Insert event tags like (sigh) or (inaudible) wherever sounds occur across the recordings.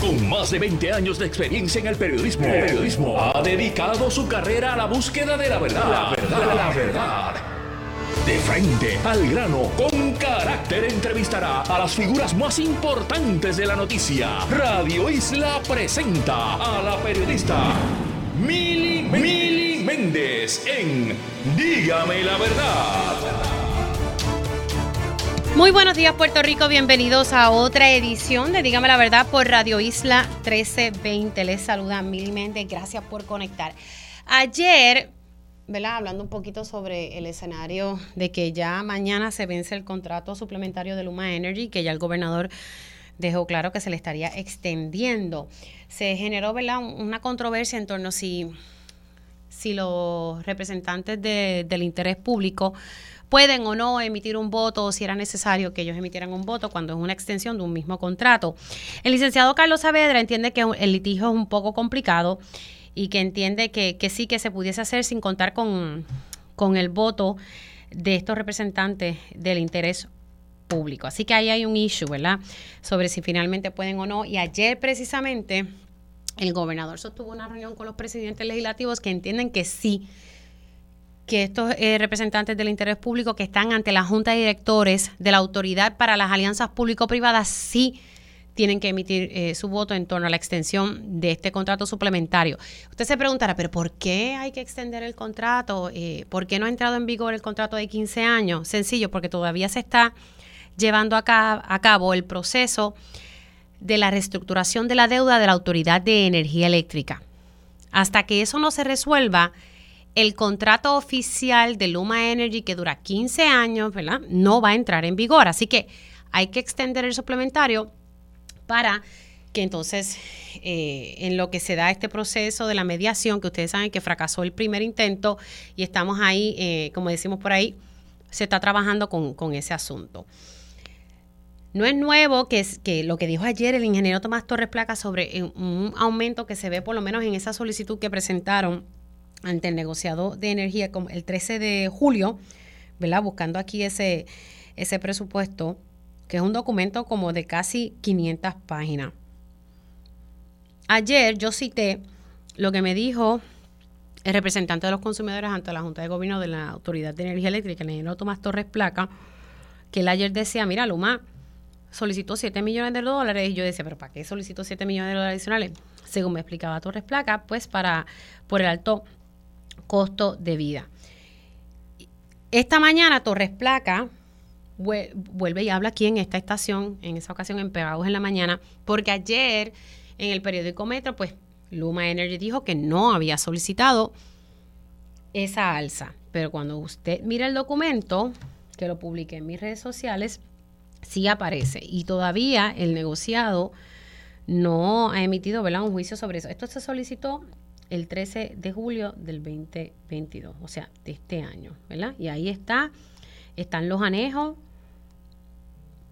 con más de 20 años de experiencia en el periodismo, periodismo ha dedicado su carrera a la búsqueda de la verdad. La verdad, la verdad. De frente al grano, con carácter entrevistará a las figuras más importantes de la noticia. Radio Isla presenta a la periodista Mili, Mili Méndez en Dígame la verdad. Muy buenos días Puerto Rico, bienvenidos a otra edición de Dígame la Verdad por Radio Isla 1320. Les saluda Mili Méndez, gracias por conectar. Ayer, ¿verdad? Hablando un poquito sobre el escenario de que ya mañana se vence el contrato suplementario de Luma Energy, que ya el gobernador dejó claro que se le estaría extendiendo. Se generó, ¿verdad? Una controversia en torno a si, si los representantes del interés público pueden o no emitir un voto o si era necesario que ellos emitieran un voto cuando es una extensión de un mismo contrato. El licenciado Carlos Saavedra entiende que el litigio es un poco complicado y que entiende que, sí que se pudiese hacer sin contar con, con el voto de estos representantes del interés público. Así que ahí hay un issue, ¿verdad? Sobre si finalmente pueden o no. Y ayer precisamente el gobernador sostuvo una reunión con los presidentes legislativos que entienden que sí que estos eh, representantes del interés público que están ante la Junta de Directores de la Autoridad para las Alianzas Público-Privadas sí tienen que emitir eh, su voto en torno a la extensión de este contrato suplementario. Usted se preguntará, pero ¿por qué hay que extender el contrato? Eh, ¿Por qué no ha entrado en vigor el contrato de 15 años? Sencillo, porque todavía se está llevando a cabo el proceso de la reestructuración de la deuda de la Autoridad de Energía Eléctrica. Hasta que eso no se resuelva, el contrato oficial de Luma Energy, que dura 15 años, ¿verdad? No va a entrar en vigor. Así que hay que extender el suplementario para que entonces, eh, en lo que se da este proceso de la mediación, que ustedes saben que fracasó el primer intento y estamos ahí, eh, como decimos por ahí, se está trabajando con, con ese asunto. No es nuevo que, es, que lo que dijo ayer el ingeniero Tomás Torres Placa sobre eh, un aumento que se ve por lo menos en esa solicitud que presentaron ante el negociado de energía el 13 de julio, ¿verdad? Buscando aquí ese, ese presupuesto, que es un documento como de casi 500 páginas. Ayer yo cité lo que me dijo el representante de los consumidores ante la Junta de Gobierno de la Autoridad de Energía Eléctrica, el ingeniero Tomás Torres Placa, que él ayer decía, mira, Luma solicitó 7 millones de dólares y yo decía, pero ¿para qué solicitó 7 millones de dólares adicionales? Según me explicaba Torres Placa, pues para por el alto costo de vida. Esta mañana Torres Placa vuelve y habla aquí en esta estación, en esa ocasión en Pegados en la mañana, porque ayer en el periódico Metro, pues Luma Energy dijo que no había solicitado esa alza. Pero cuando usted mira el documento, que lo publiqué en mis redes sociales, sí aparece. Y todavía el negociado no ha emitido un juicio sobre eso. Esto se solicitó el 13 de julio del 2022, o sea, de este año, ¿verdad? Y ahí está, están los anejos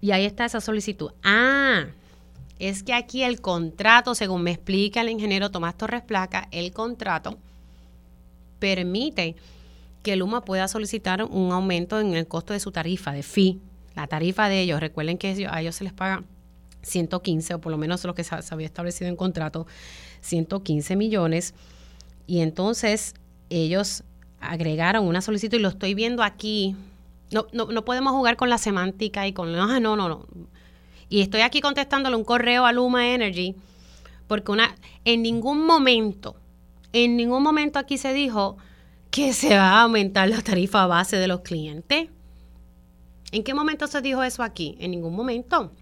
y ahí está esa solicitud. Ah, es que aquí el contrato, según me explica el ingeniero Tomás Torres Placa, el contrato permite que Luma pueda solicitar un aumento en el costo de su tarifa, de fee, la tarifa de ellos. Recuerden que a ellos se les paga 115, o por lo menos lo que se había establecido en contrato, 115 millones. Y entonces ellos agregaron una solicitud y lo estoy viendo aquí. No, no, no podemos jugar con la semántica y con... No, no, no, no. Y estoy aquí contestándole un correo a Luma Energy porque una, en ningún momento, en ningún momento aquí se dijo que se va a aumentar la tarifa base de los clientes. ¿En qué momento se dijo eso aquí? En ningún momento.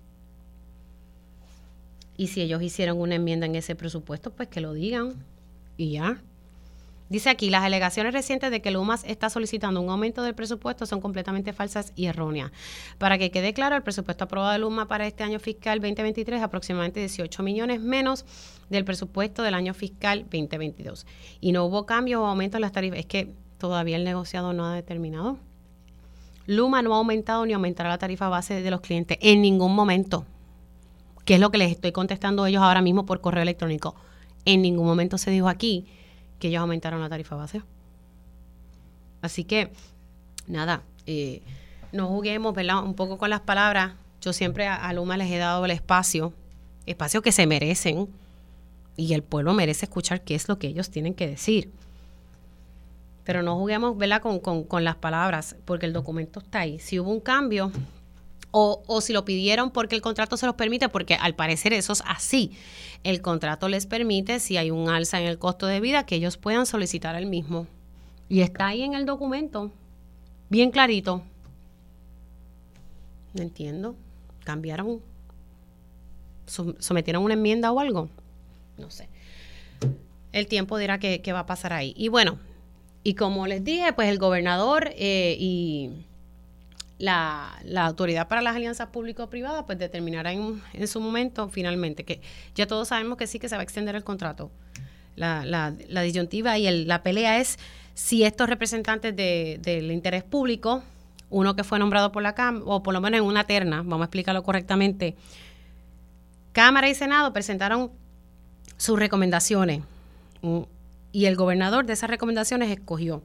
Y si ellos hicieron una enmienda en ese presupuesto, pues que lo digan. Y ya. Dice aquí, las alegaciones recientes de que Lumas está solicitando un aumento del presupuesto son completamente falsas y erróneas. Para que quede claro, el presupuesto aprobado de Luma para este año fiscal 2023 es aproximadamente 18 millones menos del presupuesto del año fiscal 2022. Y no hubo cambios o aumentos en las tarifas. Es que todavía el negociado no ha determinado. Luma no ha aumentado ni aumentará la tarifa base de los clientes en ningún momento que es lo que les estoy contestando a ellos ahora mismo por correo electrónico. En ningún momento se dijo aquí que ellos aumentaron la tarifa base. Así que, nada, eh, no juguemos, ¿verdad? Un poco con las palabras. Yo siempre a, Luma les he dado el espacio espacios que se merecen y el pueblo merece escuchar qué es lo que ellos tienen que decir. Pero no juguemos Con, con las palabras, porque el documento está ahí. Si hubo un cambio, o, si lo pidieron porque el contrato se los permite, porque al parecer eso es así. El contrato les permite, si hay un alza en el costo de vida, que ellos puedan solicitar el mismo. Y está ahí en el documento, bien clarito. No entiendo. ¿Cambiaron? ¿Sometieron una enmienda o algo? No sé. El tiempo dirá qué, va a pasar ahí. Y bueno, y como les dije, pues el gobernador eh, y la, autoridad para las alianzas público-privadas pues determinará en, en, su momento finalmente que ya todos sabemos que sí que se va a extender el contrato. La, la, la disyuntiva y la pelea es si estos representantes del interés público, uno que fue nombrado por la Cámara, o por lo menos en una terna, vamos a explicarlo correctamente, Cámara y Senado presentaron sus recomendaciones y el gobernador de esas recomendaciones escogió.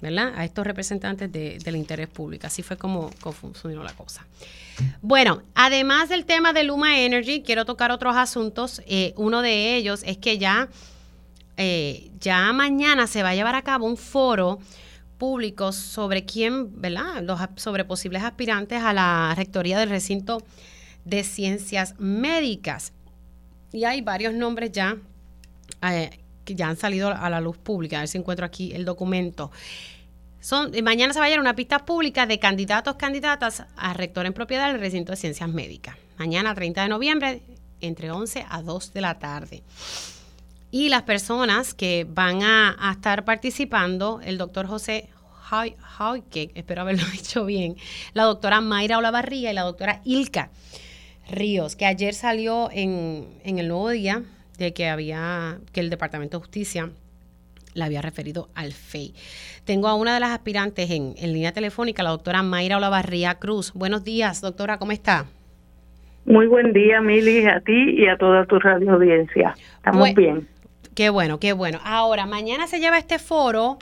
¿Verdad? A estos representantes del interés público. Así fue como, funcionó la cosa. Bueno, además del tema de Luma Energy, quiero tocar otros asuntos. Eh, uno de ellos es que ya eh, ya mañana se va a llevar a cabo un foro público sobre quién, ¿verdad? Los, sobre posibles aspirantes a la rectoría del recinto de ciencias médicas. Y hay varios nombres ya eh, ya han salido a la luz pública. A ver si encuentro aquí el documento. Son, mañana se va a llevar una pista pública de candidatos, candidatas a rector en propiedad del recinto de ciencias médicas. Mañana, 30 de noviembre, entre 11 a 2 de la tarde. Y las personas que van a, estar participando, el doctor José que espero haberlo (laughs) dicho bien, la doctora Mayra Olavarría y la doctora Ilka Ríos, que ayer salió en, el nuevo día de que había, que el Departamento de Justicia la había referido al FEI. Tengo a una de las aspirantes en, línea telefónica, la doctora Mayra Olavarría Cruz. Buenos días, doctora, ¿cómo está? Muy buen día, Mili, a ti y a toda tu radio audiencia. Estamos bien. Qué bueno, qué bueno. Ahora, mañana se lleva este foro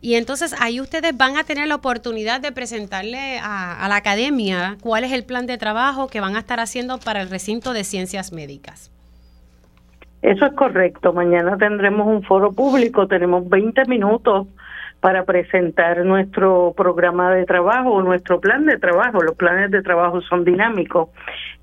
y entonces ahí ustedes van a tener la oportunidad de presentarle a, la academia cuál es el plan de trabajo que van a estar haciendo para el recinto de ciencias médicas. Eso es correcto. Mañana tendremos un foro público, tenemos 20 minutos para presentar nuestro programa de trabajo, nuestro plan de trabajo. Los planes de trabajo son dinámicos.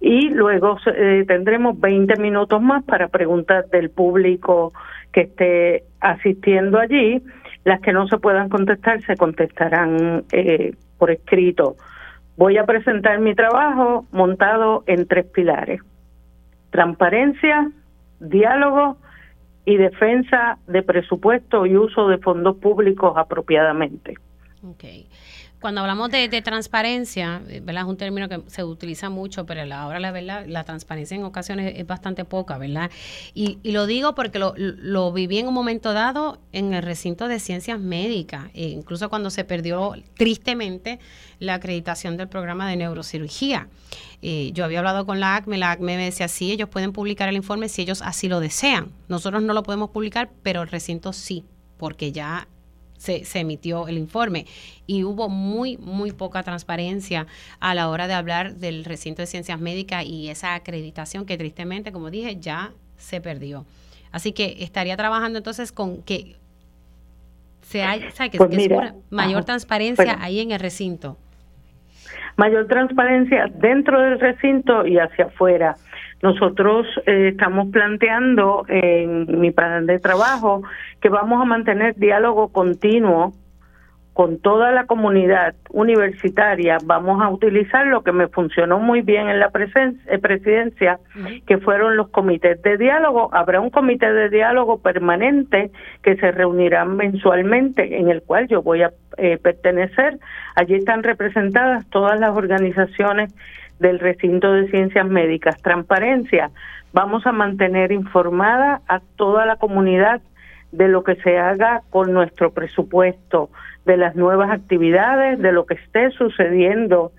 Y luego eh, tendremos 20 minutos más para preguntas del público que esté asistiendo allí. Las que no se puedan contestar se contestarán eh, por escrito. Voy a presentar mi trabajo montado en tres pilares. Transparencia, diálogo y defensa de presupuesto y uso de fondos públicos apropiadamente. Cuando hablamos de, transparencia, ¿verdad? Es un término que se utiliza mucho, pero ahora la verdad, la transparencia en ocasiones es bastante poca, ¿verdad? Y, lo digo porque lo, lo, viví en un momento dado en el recinto de ciencias médicas, e incluso cuando se perdió tristemente la acreditación del programa de neurocirugía. Eh, yo había hablado con la ACME, la ACME me decía, sí, ellos pueden publicar el informe si ellos así lo desean. Nosotros no lo podemos publicar, pero el recinto sí, porque ya se, emitió el informe y hubo muy, muy poca transparencia a la hora de hablar del recinto de ciencias médicas y esa acreditación que tristemente, como dije, ya se perdió. Así que estaría trabajando entonces con que se haya, que, pues mayor transparencia ahí en el recinto. Mayor transparencia dentro del recinto y hacia afuera. Nosotros eh, estamos planteando en mi plan de trabajo que vamos a mantener diálogo continuo con toda la comunidad universitaria. Vamos a utilizar lo que me funcionó muy bien en la eh, presidencia, que fueron los comités de diálogo. Habrá un comité de diálogo permanente que se reunirá mensualmente, en el cual yo voy a eh, pertenecer. Allí están representadas todas las organizaciones del recinto de ciencias médicas. Transparencia, vamos a mantener informada a toda la comunidad de lo que se haga con nuestro presupuesto, de las nuevas actividades, de lo que esté sucediendo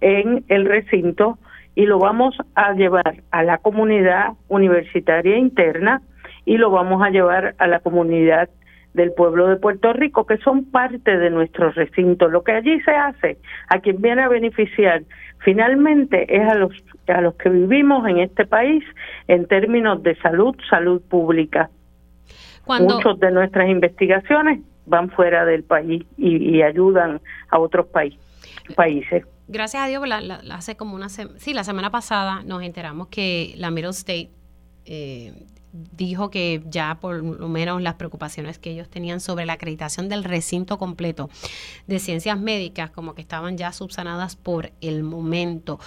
en el recinto y lo vamos a llevar a la comunidad universitaria interna y lo vamos a llevar a la comunidad del pueblo de Puerto Rico, que son parte de nuestro recinto. Lo que allí se hace, a quien viene a beneficiar finalmente es a los a los que vivimos en este país en términos de salud, salud pública. Muchos de nuestras investigaciones van fuera del país y, ayudan a otros países. Gracias a Dios, hace como una sí, la semana pasada nos enteramos que la Middle State eh, dijo que ya por lo menos las preocupaciones que ellos tenían sobre la acreditación del recinto completo de ciencias médicas como que estaban ya subsanadas por el momento.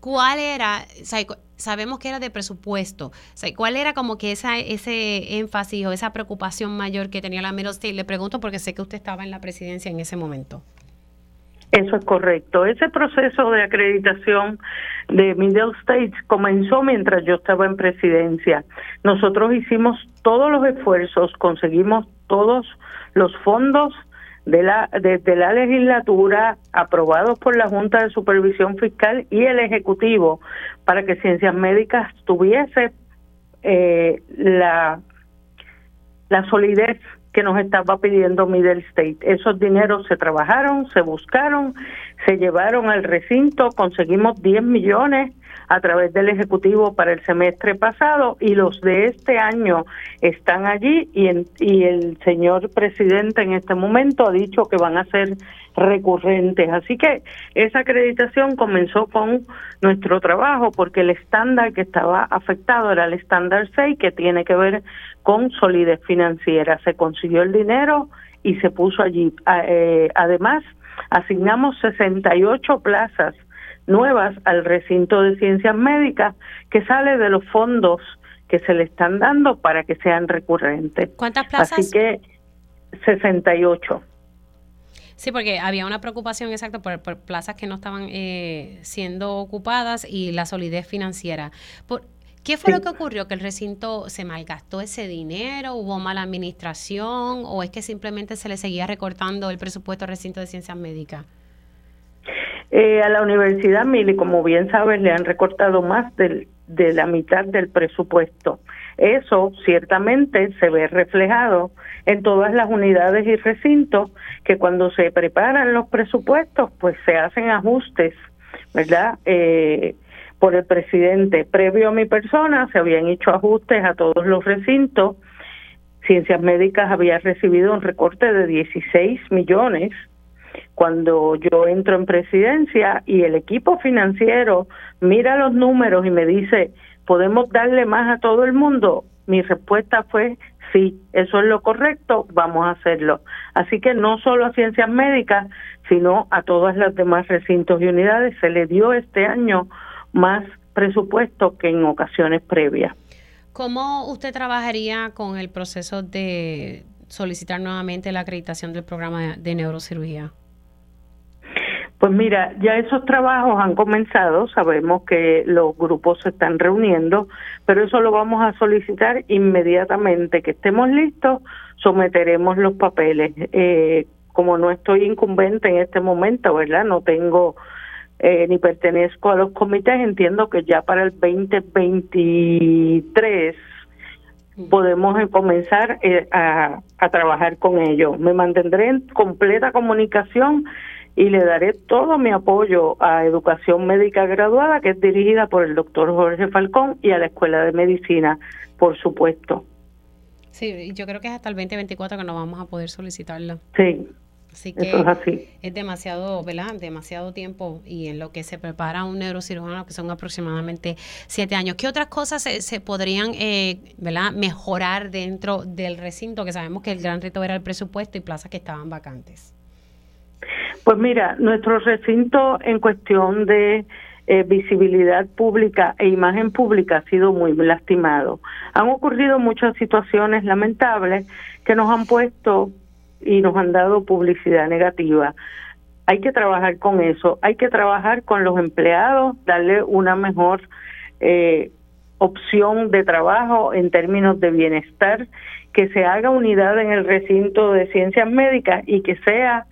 ¿Cuál era, sabemos que era de presupuesto, cuál era como que esa, ese énfasis o esa preocupación mayor que tenía la Middle State? Le pregunto porque sé que usted estaba en la presidencia en ese momento. Eso es correcto. Ese proceso de acreditación de Middle States comenzó mientras yo estaba en presidencia. Nosotros hicimos todos los esfuerzos, conseguimos todos los fondos de la desde la legislatura aprobados por la Junta de Supervisión Fiscal y el Ejecutivo para que Ciencias Médicas tuviese eh, la la solidez que nos estaba pidiendo Middle State. Esos dineros se trabajaron, se buscaron, se llevaron al recinto, conseguimos 10 millones a través del Ejecutivo para el semestre pasado y los de este año están allí y, y el señor presidente en este momento ha dicho que van a ser recurrentes. Así que esa acreditación comenzó con nuestro trabajo porque el estándar que estaba afectado era el estándar 6 que tiene que ver con solidez financiera. Se consiguió el dinero y se puso allí. Eh, además, asignamos 68 plazas nuevas al recinto de ciencias médicas que sale de los fondos que se le están dando para que sean recurrentes. ¿Cuántas plazas? Así que 68. Sí, porque había una preocupación exacta por, plazas que no estaban eh, siendo ocupadas y la solidez financiera. Por, ¿Qué fue lo que ocurrió? ¿Que el recinto se malgastó ese dinero? ¿Hubo mala administración? ¿O es que simplemente se le seguía recortando el presupuesto al recinto de ciencias médicas? Eh, a la Universidad Mili, como bien sabes, le han recortado más del, de la mitad del presupuesto. Eso ciertamente se ve reflejado en todas las unidades y recintos que cuando se preparan los presupuestos, pues se hacen ajustes, ¿verdad? Eh, por el presidente. Previo a mi persona se habían hecho ajustes a todos los recintos. Ciencias Médicas había recibido un recorte de 16 millones cuando yo entro en presidencia y el equipo financiero mira los números y me dice, ¿podemos darle más a todo el mundo? Mi respuesta fue, sí, eso es lo correcto, vamos a hacerlo. Así que no solo a ciencias médicas, sino a todas las demás recintos y unidades se le dio este año más presupuesto que en ocasiones previas. ¿Cómo usted trabajaría con el proceso de solicitar nuevamente la acreditación del programa de neurocirugía? Pues mira, ya esos trabajos han comenzado, sabemos que los grupos se están reuniendo, pero eso lo vamos a solicitar inmediatamente que estemos listos, someteremos los papeles. Eh, como no estoy incumbente en este momento, ¿verdad? No tengo eh, ni pertenezco a los comités, entiendo que ya para el 2023 podemos comenzar eh, a, a trabajar con ellos. Me mantendré en completa comunicación y le daré todo mi apoyo a Educación Médica Graduada, que es dirigida por el doctor Jorge Falcón, y a la Escuela de Medicina, por supuesto. Sí, yo creo que es hasta el 2024 que no vamos a poder solicitarlo. Sí. Así que es, así. es, demasiado, ¿verdad? Demasiado tiempo y en lo que se prepara un neurocirujano, que son aproximadamente siete años. ¿Qué otras cosas se, se podrían, eh, ¿verdad? Mejorar dentro del recinto, que sabemos que el gran reto era el presupuesto y plazas que estaban vacantes. Pues mira, nuestro recinto en cuestión de eh, visibilidad pública e imagen pública ha sido muy lastimado. Han ocurrido muchas situaciones lamentables que nos han puesto y nos han dado publicidad negativa. Hay que trabajar con eso, hay que trabajar con los empleados, darle una mejor eh, opción de trabajo en términos de bienestar, que se haga unidad en el recinto de ciencias médicas y que sea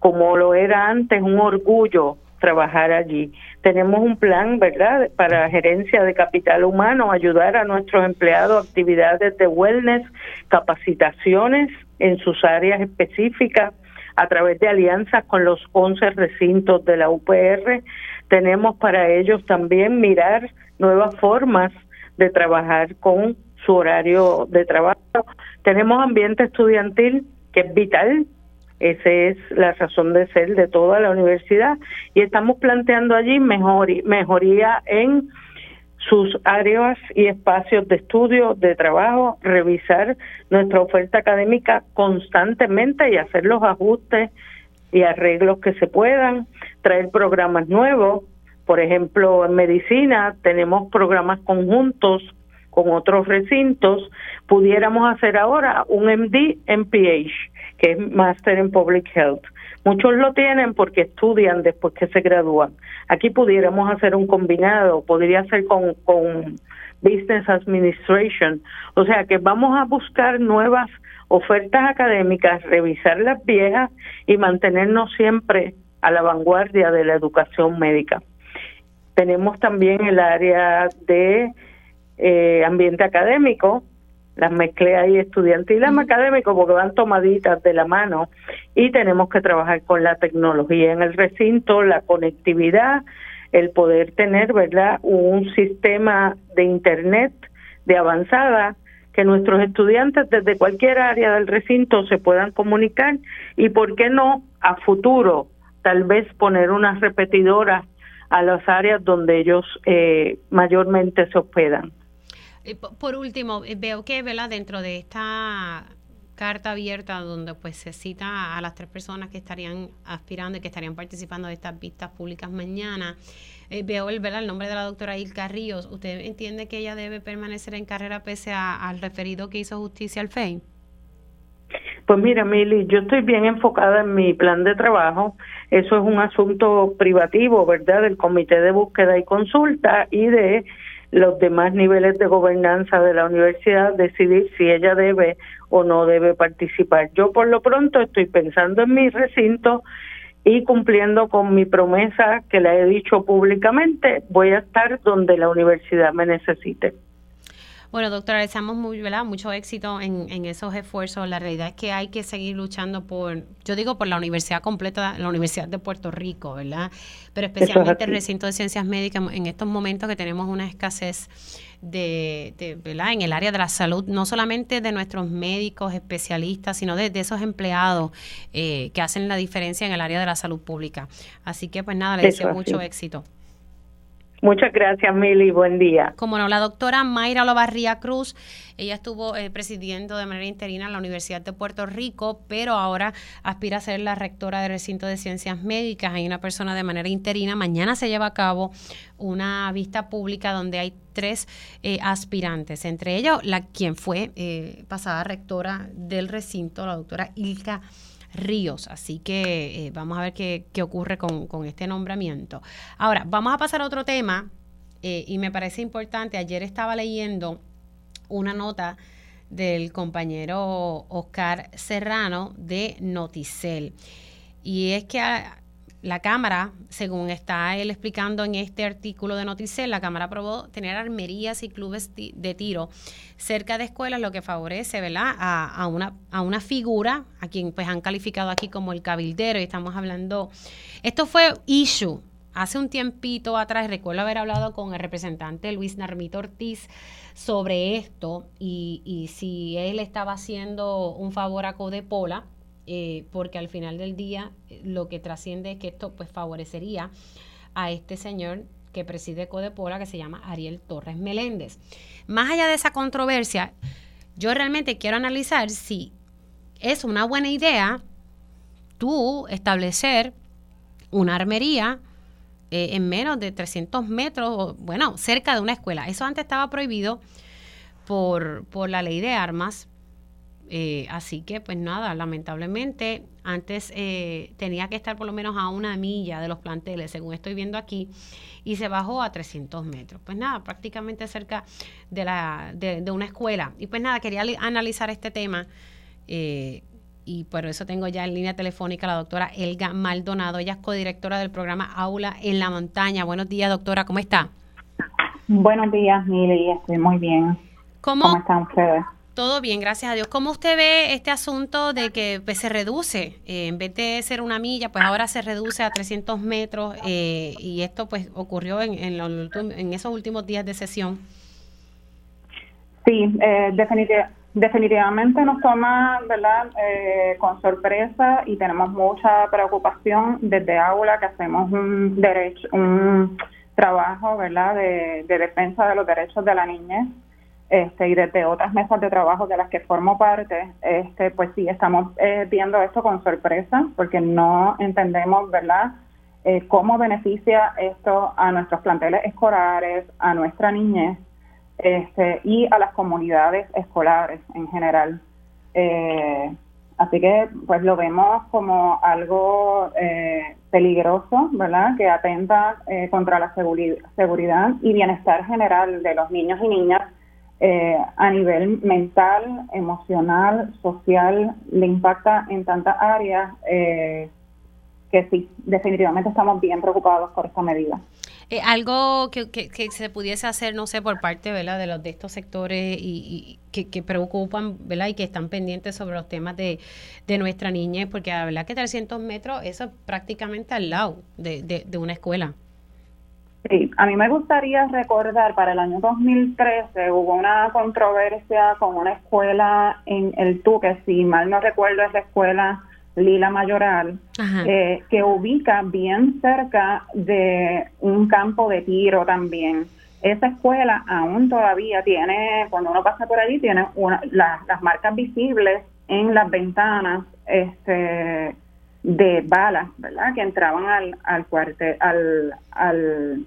como lo era antes, un orgullo trabajar allí. Tenemos un plan, ¿verdad?, para gerencia de capital humano, ayudar a nuestros empleados actividades de wellness, capacitaciones en sus áreas específicas a través de alianzas con los 11 recintos de la UPR. tenemos para ellos también mirar nuevas formas de trabajar con su horario de trabajo. Tenemos ambiente estudiantil que es vital, esa es la razón de ser de toda la universidad y estamos planteando allí mejoría en sus áreas y espacios de estudio, de trabajo, revisar nuestra oferta académica constantemente y hacer los ajustes y arreglos que se puedan, traer programas nuevos. Por ejemplo, en medicina tenemos programas conjuntos con otros recintos. Pudiéramos hacer ahora un MD MPH, que es Master in Public Health. Muchos lo tienen porque estudian después que se gradúan. Aquí pudiéramos hacer un combinado, podría ser con, con Business Administration. O sea que vamos a buscar nuevas ofertas académicas, revisar las viejas y mantenernos siempre a la vanguardia de la educación médica. Tenemos también el área de eh, ambiente académico, las mezclé ahí estudiantiles y académicos porque van tomaditas de la mano y tenemos que trabajar con la tecnología en el recinto, la conectividad, el poder tener, ¿verdad?, un sistema de internet de avanzada que nuestros estudiantes desde cualquier área del recinto se puedan comunicar y por qué no a futuro tal vez poner unas repetidoras a las áreas donde ellos eh, mayormente se hospedan. Eh, por último, eh, veo que dentro de esta carta abierta donde pues se cita a las tres personas que estarían aspirando y que estarían participando de estas vistas públicas mañana. Eh, veo el, el nombre de la doctora Ilka Ríos. ¿Usted entiende que ella debe permanecer en carrera pese al referido que hizo justicia al FEI? Pues mira, Mili, yo estoy bien enfocada en mi plan de trabajo. Eso es un asunto privativo, ¿verdad? Del Comité de Búsqueda y Consulta y de los demás niveles de gobernanza de la universidad decidir si ella debe o no debe participar. Yo por lo pronto estoy pensando en mi recinto y cumpliendo con mi promesa que la he dicho públicamente, voy a estar donde la universidad me necesite. Bueno, doctora, deseamos muy, ¿verdad? mucho éxito en, en, esos esfuerzos. La realidad es que hay que seguir luchando por, yo digo, por la universidad completa, la Universidad de Puerto Rico, ¿verdad? Pero especialmente el recinto de ciencias médicas, en estos momentos que tenemos una escasez de, de, ¿verdad? En el área de la salud, no solamente de nuestros médicos, especialistas, sino de, esos empleados eh, que hacen la diferencia en el área de la salud pública. Así que, pues nada, le deseo mucho éxito. Muchas gracias, Mili. Buen día. Como no, la doctora Mayra Lobarría Cruz, ella estuvo eh, presidiendo de manera interina la Universidad de Puerto Rico, pero ahora aspira a ser la rectora del recinto de ciencias médicas. Hay una persona de manera interina. Mañana se lleva a cabo una vista pública donde hay tres eh, aspirantes, entre ellos la quien fue eh, pasada rectora del recinto, la doctora Ilka Ríos. Así que eh, vamos a ver qué, ocurre con, este nombramiento. Ahora, vamos a pasar a otro tema eh, y me parece importante. Ayer estaba leyendo una nota del compañero Oscar Serrano de Noticel. Y es que la Cámara, según está él explicando en este artículo de Noticel, la Cámara aprobó tener armerías y clubes de tiro cerca de escuelas, lo que favorece ¿verdad? A, una, a una figura, a quien pues han calificado aquí como el cabildero, y estamos hablando, esto fue issue hace un tiempito atrás, recuerdo haber hablado con el representante Luis Narmito Ortiz sobre esto y, y si él estaba haciendo un favor a Codepola eh, porque al final del día eh, lo que trasciende es que esto pues favorecería a este señor que preside Codepora, que se llama Ariel Torres Meléndez. Más allá de esa controversia, yo realmente quiero analizar si es una buena idea tú establecer una armería eh, en menos de 300 metros, bueno, cerca de una escuela. Eso antes estaba prohibido por, por la ley de armas, eh, así que, pues nada, lamentablemente, antes eh, tenía que estar por lo menos a una milla de los planteles, según estoy viendo aquí, y se bajó a 300 metros. Pues nada, prácticamente cerca de, la, de, una escuela. Y pues nada, quería analizar este tema. Eh, y por eso tengo ya en línea telefónica a la doctora Elga Maldonado. Ella es codirectora del programa Aula en la Montaña. Buenos días, doctora, ¿cómo está? Buenos días, Mili, estoy muy bien. ¿Cómo, ¿Cómo están ustedes? Todo bien, gracias a Dios. ¿Cómo usted ve este asunto de que pues, se reduce? Eh, en vez de ser una milla, pues ahora se reduce a 300 metros eh, y esto pues ocurrió en, en, esos últimos días de sesión. Sí, eh, definitivamente nos toma ¿verdad? Eh, con sorpresa y tenemos mucha preocupación desde Aula que hacemos un derecho, un trabajo ¿verdad? De, de defensa de los derechos de la niñez este, y desde otras mesas de trabajo de las que formo parte, este, pues sí, estamos eh, viendo esto con sorpresa porque no entendemos, ¿verdad?, eh, cómo beneficia esto a nuestros planteles escolares, a nuestra niñez este, y a las comunidades escolares en general. Eh, así que, pues lo vemos como algo peligroso, ¿verdad?, que atenta contra la seguridad y bienestar general de los niños y niñas eh, a nivel mental, emocional, social, le impacta en tantas áreas eh, que sí, definitivamente estamos bien preocupados por esta medida. Eh, algo que, se pudiese hacer, no sé, por parte ¿verdad? de los de estos sectores y, que, que, preocupan y que están pendientes sobre los temas de, de nuestra niñez, porque la verdad que 300 metros, eso es prácticamente al lado de, de, de una escuela. Sí, a mí me gustaría recordar, para el año 2013 hubo una controversia con una escuela en el Tuque, si mal no recuerdo es la escuela Lila Mayoral, eh, que ubica bien cerca de un campo de tiro también. Esa escuela aún todavía tiene, cuando uno pasa por allí, tiene una, las marcas visibles en las ventanas este, de balas, ¿verdad? Que entraban al, al cuartel, al, al,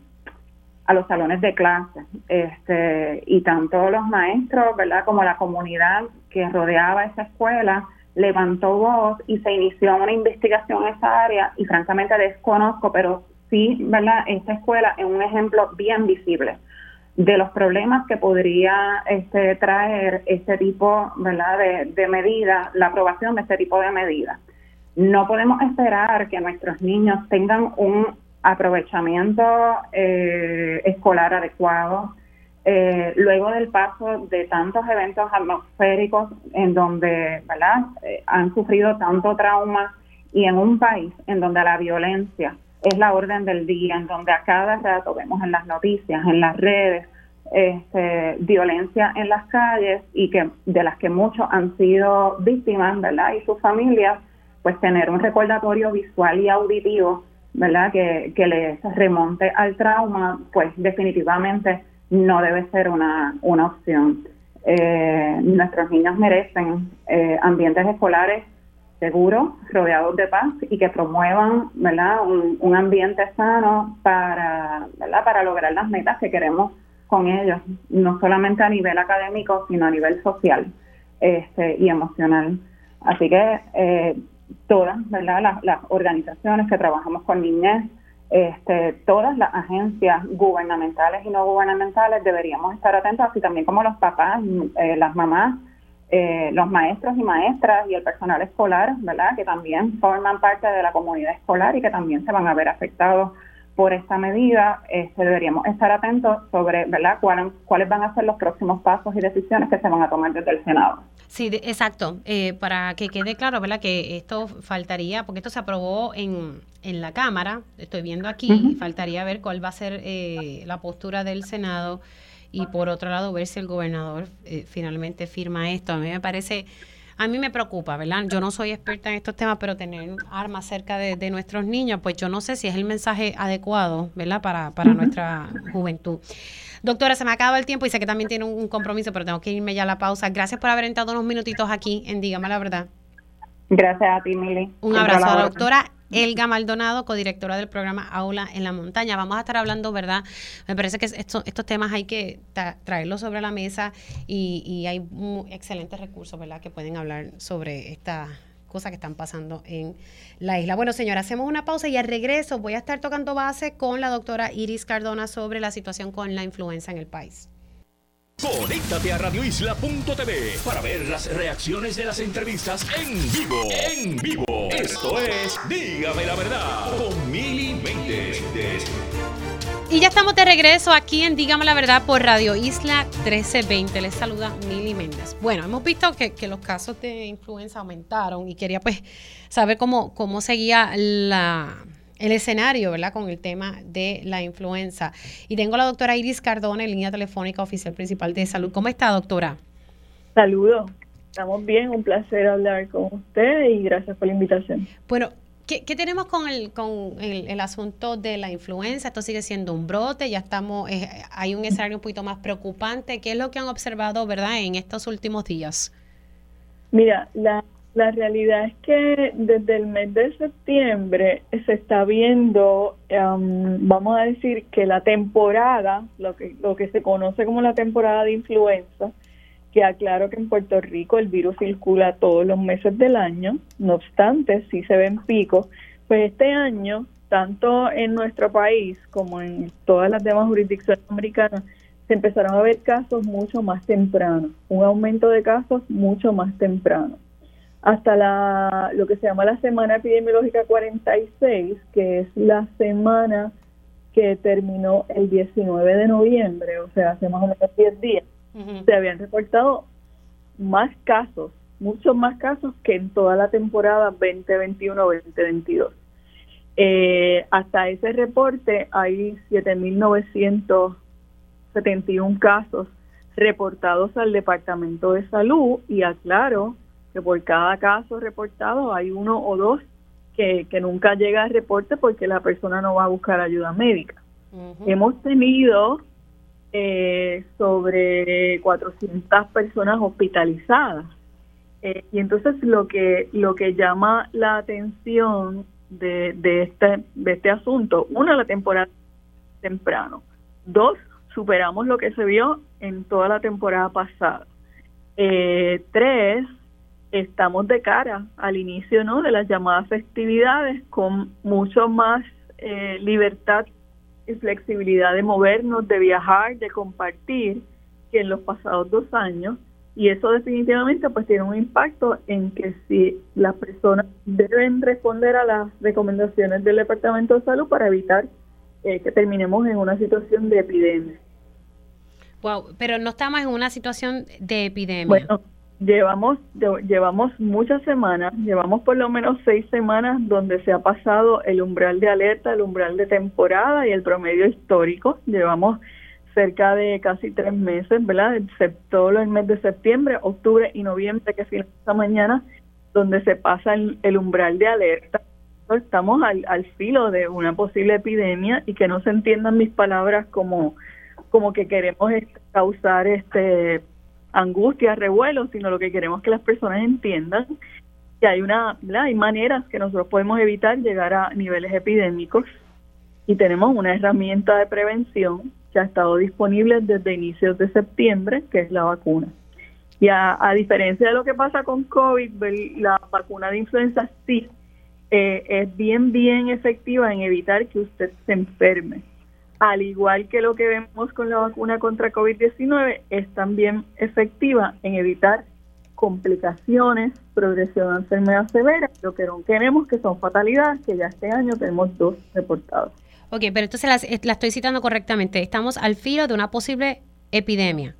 a los salones de clase. Este, y tanto los maestros, ¿verdad? Como la comunidad que rodeaba esa escuela levantó voz y se inició una investigación en esa área y francamente desconozco, pero sí, ¿verdad? Esta escuela es un ejemplo bien visible de los problemas que podría este, traer este tipo ¿verdad? de, de medidas, la aprobación de este tipo de medidas. No podemos esperar que nuestros niños tengan un aprovechamiento eh, escolar adecuado, eh, luego del paso de tantos eventos atmosféricos en donde ¿verdad? Eh, han sufrido tanto trauma y en un país en donde la violencia es la orden del día, en donde a cada rato vemos en las noticias, en las redes, este, violencia en las calles y que de las que muchos han sido víctimas, ¿verdad? Y sus familias, pues tener un recordatorio visual y auditivo, ¿verdad? Que, que les remonte al trauma, pues definitivamente no debe ser una, una opción. Eh, nuestros niños merecen eh, ambientes escolares seguros, rodeados de paz y que promuevan ¿verdad? Un, un, ambiente sano para, ¿verdad? para lograr las metas que queremos con ellos, no solamente a nivel académico, sino a nivel social este, y emocional. Así que eh, todas, ¿verdad? Las, organizaciones que trabajamos con niñez, este, todas las agencias gubernamentales y no gubernamentales deberíamos estar atentos, así también como los papás, eh, las mamás, eh, los maestros y maestras y el personal escolar, ¿verdad? Que también forman parte de la comunidad escolar y que también se van a ver afectados por esta medida. Este, deberíamos estar atentos sobre, ¿verdad? Cuáles, cuáles van a ser los próximos pasos y decisiones que se van a tomar desde el Senado. Sí, exacto. Eh, para que quede claro, ¿verdad? Que esto faltaría, porque esto se aprobó en, en la Cámara, estoy viendo aquí, faltaría ver cuál va a ser eh, la postura del Senado y por otro lado ver si el gobernador eh, finalmente firma esto. A mí me parece, a mí me preocupa, ¿verdad? Yo no soy experta en estos temas, pero tener armas cerca de, nuestros niños, pues yo no sé si es el mensaje adecuado, ¿verdad? Para, para nuestra juventud. Doctora, se me acaba el tiempo y sé que también tiene un, compromiso, pero tengo que irme ya a la pausa. Gracias por haber entrado unos minutitos aquí en Dígame la Verdad. Gracias a ti, Mili. Un abrazo a la doctora Elga Maldonado, codirectora del programa Aula en la Montaña. Vamos a estar hablando, ¿verdad? Me parece que estos temas hay que traerlos sobre la mesa y, y hay excelentes recursos, ¿verdad?, que pueden hablar sobre esta cosas que están pasando en la isla. Bueno, señora, hacemos una pausa y al regreso voy a estar tocando base con la doctora Iris Cardona sobre la situación con la influenza en el país. Conéctate a radioisla.tv para ver las reacciones de las entrevistas en vivo. En vivo. Esto es Dígame la verdad con Mili Y ya estamos de regreso aquí en Dígame la Verdad por Radio Isla 1320. Les saluda Mili Méndez. Bueno, hemos visto que, los casos de influenza aumentaron y quería pues saber cómo, cómo seguía la, el escenario, ¿verdad? Con el tema de la influenza. Y tengo a la doctora Iris Cardona en línea telefónica oficial principal de salud. ¿Cómo está, doctora? Saludos. Estamos bien, un placer hablar con usted y gracias por la invitación. Bueno, ¿Qué, tenemos con, el, con el, asunto de la influenza? Esto sigue siendo un brote, ya estamos, eh, hay un escenario un poquito más preocupante. ¿Qué es lo que han observado, verdad, en estos últimos días? Mira, la, la realidad es que desde el mes de septiembre se está viendo, vamos a decir, que la temporada, lo que, lo que se conoce como la temporada de influenza, que aclaro que en Puerto Rico el virus circula todos los meses del año, no obstante, si se ven picos, pues este año, tanto en nuestro país como en todas las demás jurisdicciones americanas, se empezaron a ver casos mucho más temprano, un aumento de casos mucho más temprano. Hasta la, lo que se llama la semana epidemiológica 46, que es la semana que terminó el 19 de noviembre, o sea, hace más o menos 10 días se habían reportado más casos, muchos más casos que en toda la temporada 2021-2022. Eh, hasta ese reporte hay 7.971 casos reportados al Departamento de Salud y aclaro que por cada caso reportado hay uno o dos que, nunca llega al reporte porque la persona no va a buscar ayuda médica. Hemos tenido eh, sobre 400 personas hospitalizadas. Eh, y entonces lo que lo que llama la atención de, de este de este asunto, una la temporada temprano, dos superamos lo que se vio en toda la temporada pasada, eh, tres estamos de cara al inicio no de las llamadas festividades con mucho más eh, libertad y flexibilidad de movernos, de viajar, de compartir que en los pasados dos años y eso definitivamente pues tiene un impacto en que si las personas deben responder a las recomendaciones del Departamento de Salud para evitar eh, que terminemos en una situación de epidemia. Wow, pero no estamos en una situación de epidemia. Bueno, Llevamos, llevamos muchas semanas, llevamos por lo menos seis semanas donde se ha pasado el umbral de alerta, el umbral de temporada y el promedio histórico. Llevamos cerca de casi tres meses, ¿verdad? Todo el mes de septiembre, octubre y noviembre, que esta mañana, donde se pasa el, umbral de alerta. Estamos al, al filo de una posible epidemia y que no se entiendan mis palabras como, como que queremos causar este angustia, revuelo, sino lo que queremos que las personas entiendan que hay una, hay maneras que nosotros podemos evitar llegar a niveles epidémicos y tenemos una herramienta de prevención que ha estado disponible desde inicios de septiembre, que es la vacuna. Y a, diferencia de lo que pasa con COVID, la vacuna de influenza sí eh, es bien, bien efectiva en evitar que usted se enferme al igual que lo que vemos con la vacuna contra COVID-19, es también efectiva en evitar complicaciones, progresión de enfermedad severa, lo que no queremos que son fatalidades, que ya este año tenemos dos reportados. Ok, pero entonces la, la estoy citando correctamente. Estamos al filo de una posible epidemia.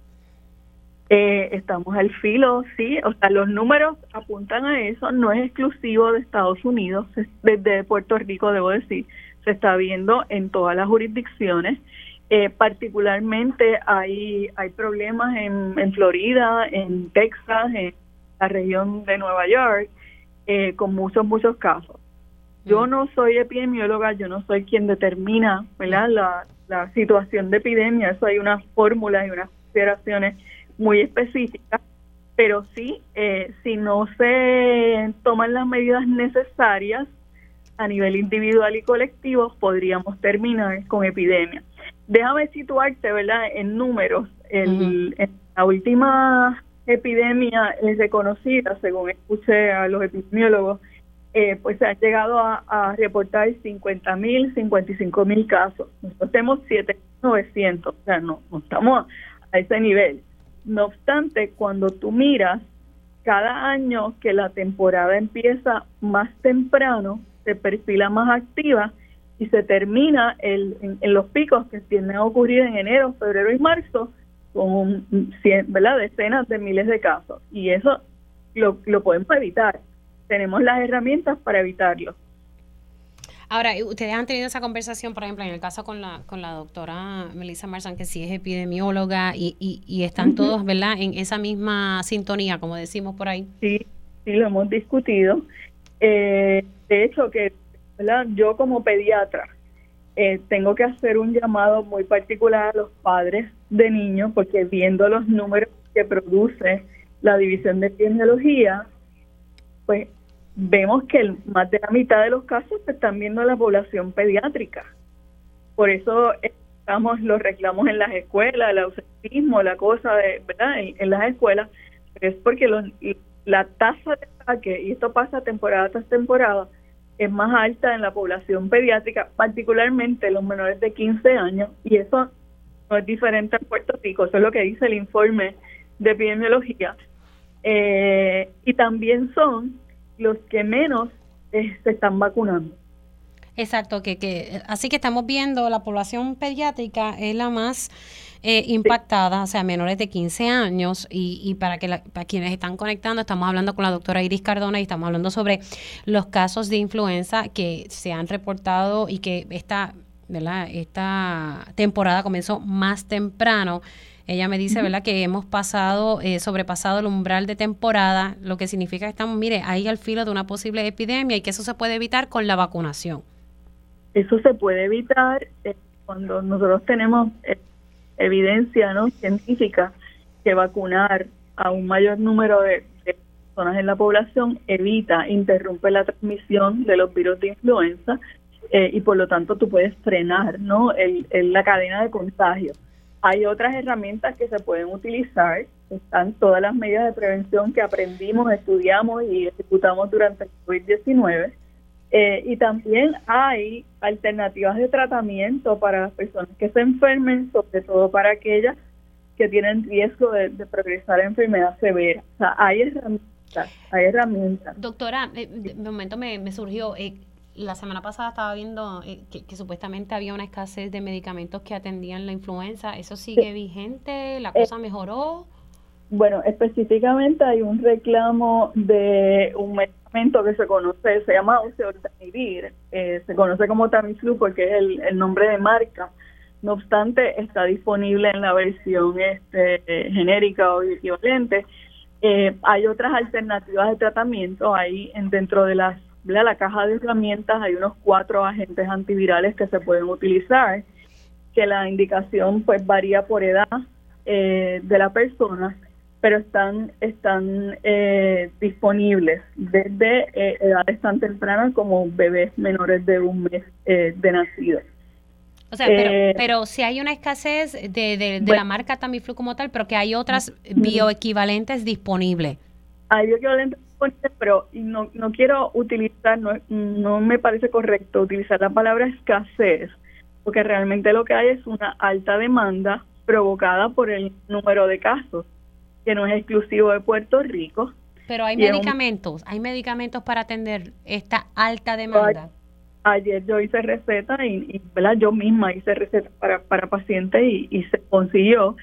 Eh, estamos al filo, sí, o sea, los números apuntan a eso, no es exclusivo de Estados Unidos, desde Puerto Rico, debo decir, se está viendo en todas las jurisdicciones. Eh, particularmente hay, hay problemas en, en, Florida, en Texas, en la región de Nueva York, eh, con muchos, muchos casos. Yo mm. no soy epidemióloga, yo no soy quien determina ¿verdad? La, la situación de epidemia, eso hay unas fórmulas y unas consideraciones muy específicas, pero sí, eh, si no se toman las medidas necesarias, a nivel individual y colectivo podríamos terminar con epidemia. Déjame situarte, ¿verdad?, en números. El, En la última epidemia reconocida, según escuché a los epidemiólogos, eh, pues se ha llegado a, reportar 50 mil, 55 mil casos. Nosotros tenemos 7.900, o sea, no, no estamos a ese nivel. No obstante, cuando tú miras cada año que la temporada empieza más temprano, se perfila más activa y se termina el, en, los picos que tienden a ocurrir en enero, febrero y marzo con ¿verdad? decenas de miles de casos. Y eso lo, lo podemos evitar. Tenemos las herramientas para evitarlo. Ahora, ustedes han tenido esa conversación, por ejemplo, en el caso con la, con la doctora Melissa Marzán, que sí es epidemióloga, y, y, están todos, ¿verdad?, en esa misma sintonía, como decimos por ahí. Sí, sí, lo hemos discutido. Eh, de hecho, que ¿verdad? yo como pediatra eh, tengo que hacer un llamado muy particular a los padres de niños, porque viendo los números que produce la división de epidemiología, pues vemos que más de la mitad de los casos se están viendo en la población pediátrica. Por eso estamos los reclamos en las escuelas, el ausentismo, la cosa de, ¿verdad? En, las escuelas, es porque la tasa de ataque, y esto pasa temporada tras temporada, es más alta en la población pediátrica, particularmente los menores de 15 años, y eso no es diferente en Puerto Rico, eso es lo que dice el informe de epidemiología. Eh, y también son los que menos eh, se están vacunando. Exacto, que, que así que estamos viendo la población pediátrica es la más eh, impactada, o sea, menores de 15 años. Y, y para que para quienes están conectando, estamos hablando con la doctora Iris Cardona y estamos hablando sobre los casos de influenza que se han reportado y que esta, ¿verdad? esta temporada comenzó más temprano. Ella me dice, ¿verdad?, que hemos pasado, eh, sobrepasado el umbral de temporada, lo que significa que estamos, mire, ahí al filo de una posible epidemia y que eso se puede evitar con la vacunación. Eso se puede evitar eh, cuando nosotros tenemos eh, evidencia no científica que vacunar a un mayor número de, personas en la población evita, interrumpe la transmisión de los virus de influenza y por lo tanto tú puedes frenar no el, la cadena de contagio. Hay otras herramientas que se pueden utilizar, están todas las medidas de prevención que aprendimos, estudiamos y ejecutamos durante el COVID-19. Eh, y también hay alternativas de tratamiento para las personas que se enfermen, sobre todo para aquellas que tienen riesgo de, progresar a enfermedad severa. O sea, hay herramientas, hay herramientas. Doctora, eh, de momento me, me surgió, eh, la semana pasada estaba viendo eh, que, supuestamente había una escasez de medicamentos que atendían la influenza. ¿Eso sigue vigente? ¿La cosa mejoró? Bueno, específicamente hay un reclamo de un medicamento que se conoce, se llama oseltamivir, eh, se conoce como Tamiflu porque es el, nombre de marca. No obstante, está disponible en la versión este, genérica o equivalente. Eh, hay otras alternativas de tratamiento ahí en, dentro de las la caja de herramientas hay unos cuatro agentes antivirales que se pueden utilizar, que la indicación pues varía por edad eh, de la persona, pero están están eh, disponibles desde eh, edades tan tempranas como bebés menores de un mes de nacido. O sea, pero, si hay una escasez de, de, la marca Tamiflu como tal, pero que hay otras bioequivalentes disponibles. Hay bioequivalentes pero no, no quiero utilizar, no, no me parece correcto utilizar la palabra escasez, porque realmente lo que hay es una alta demanda provocada por el número de casos, que no es exclusivo de Puerto Rico. Pero hay medicamentos, hay medicamentos para atender esta alta demanda. Ayer yo hice receta y, yo misma hice receta para, para pacientes y, y se consiguió,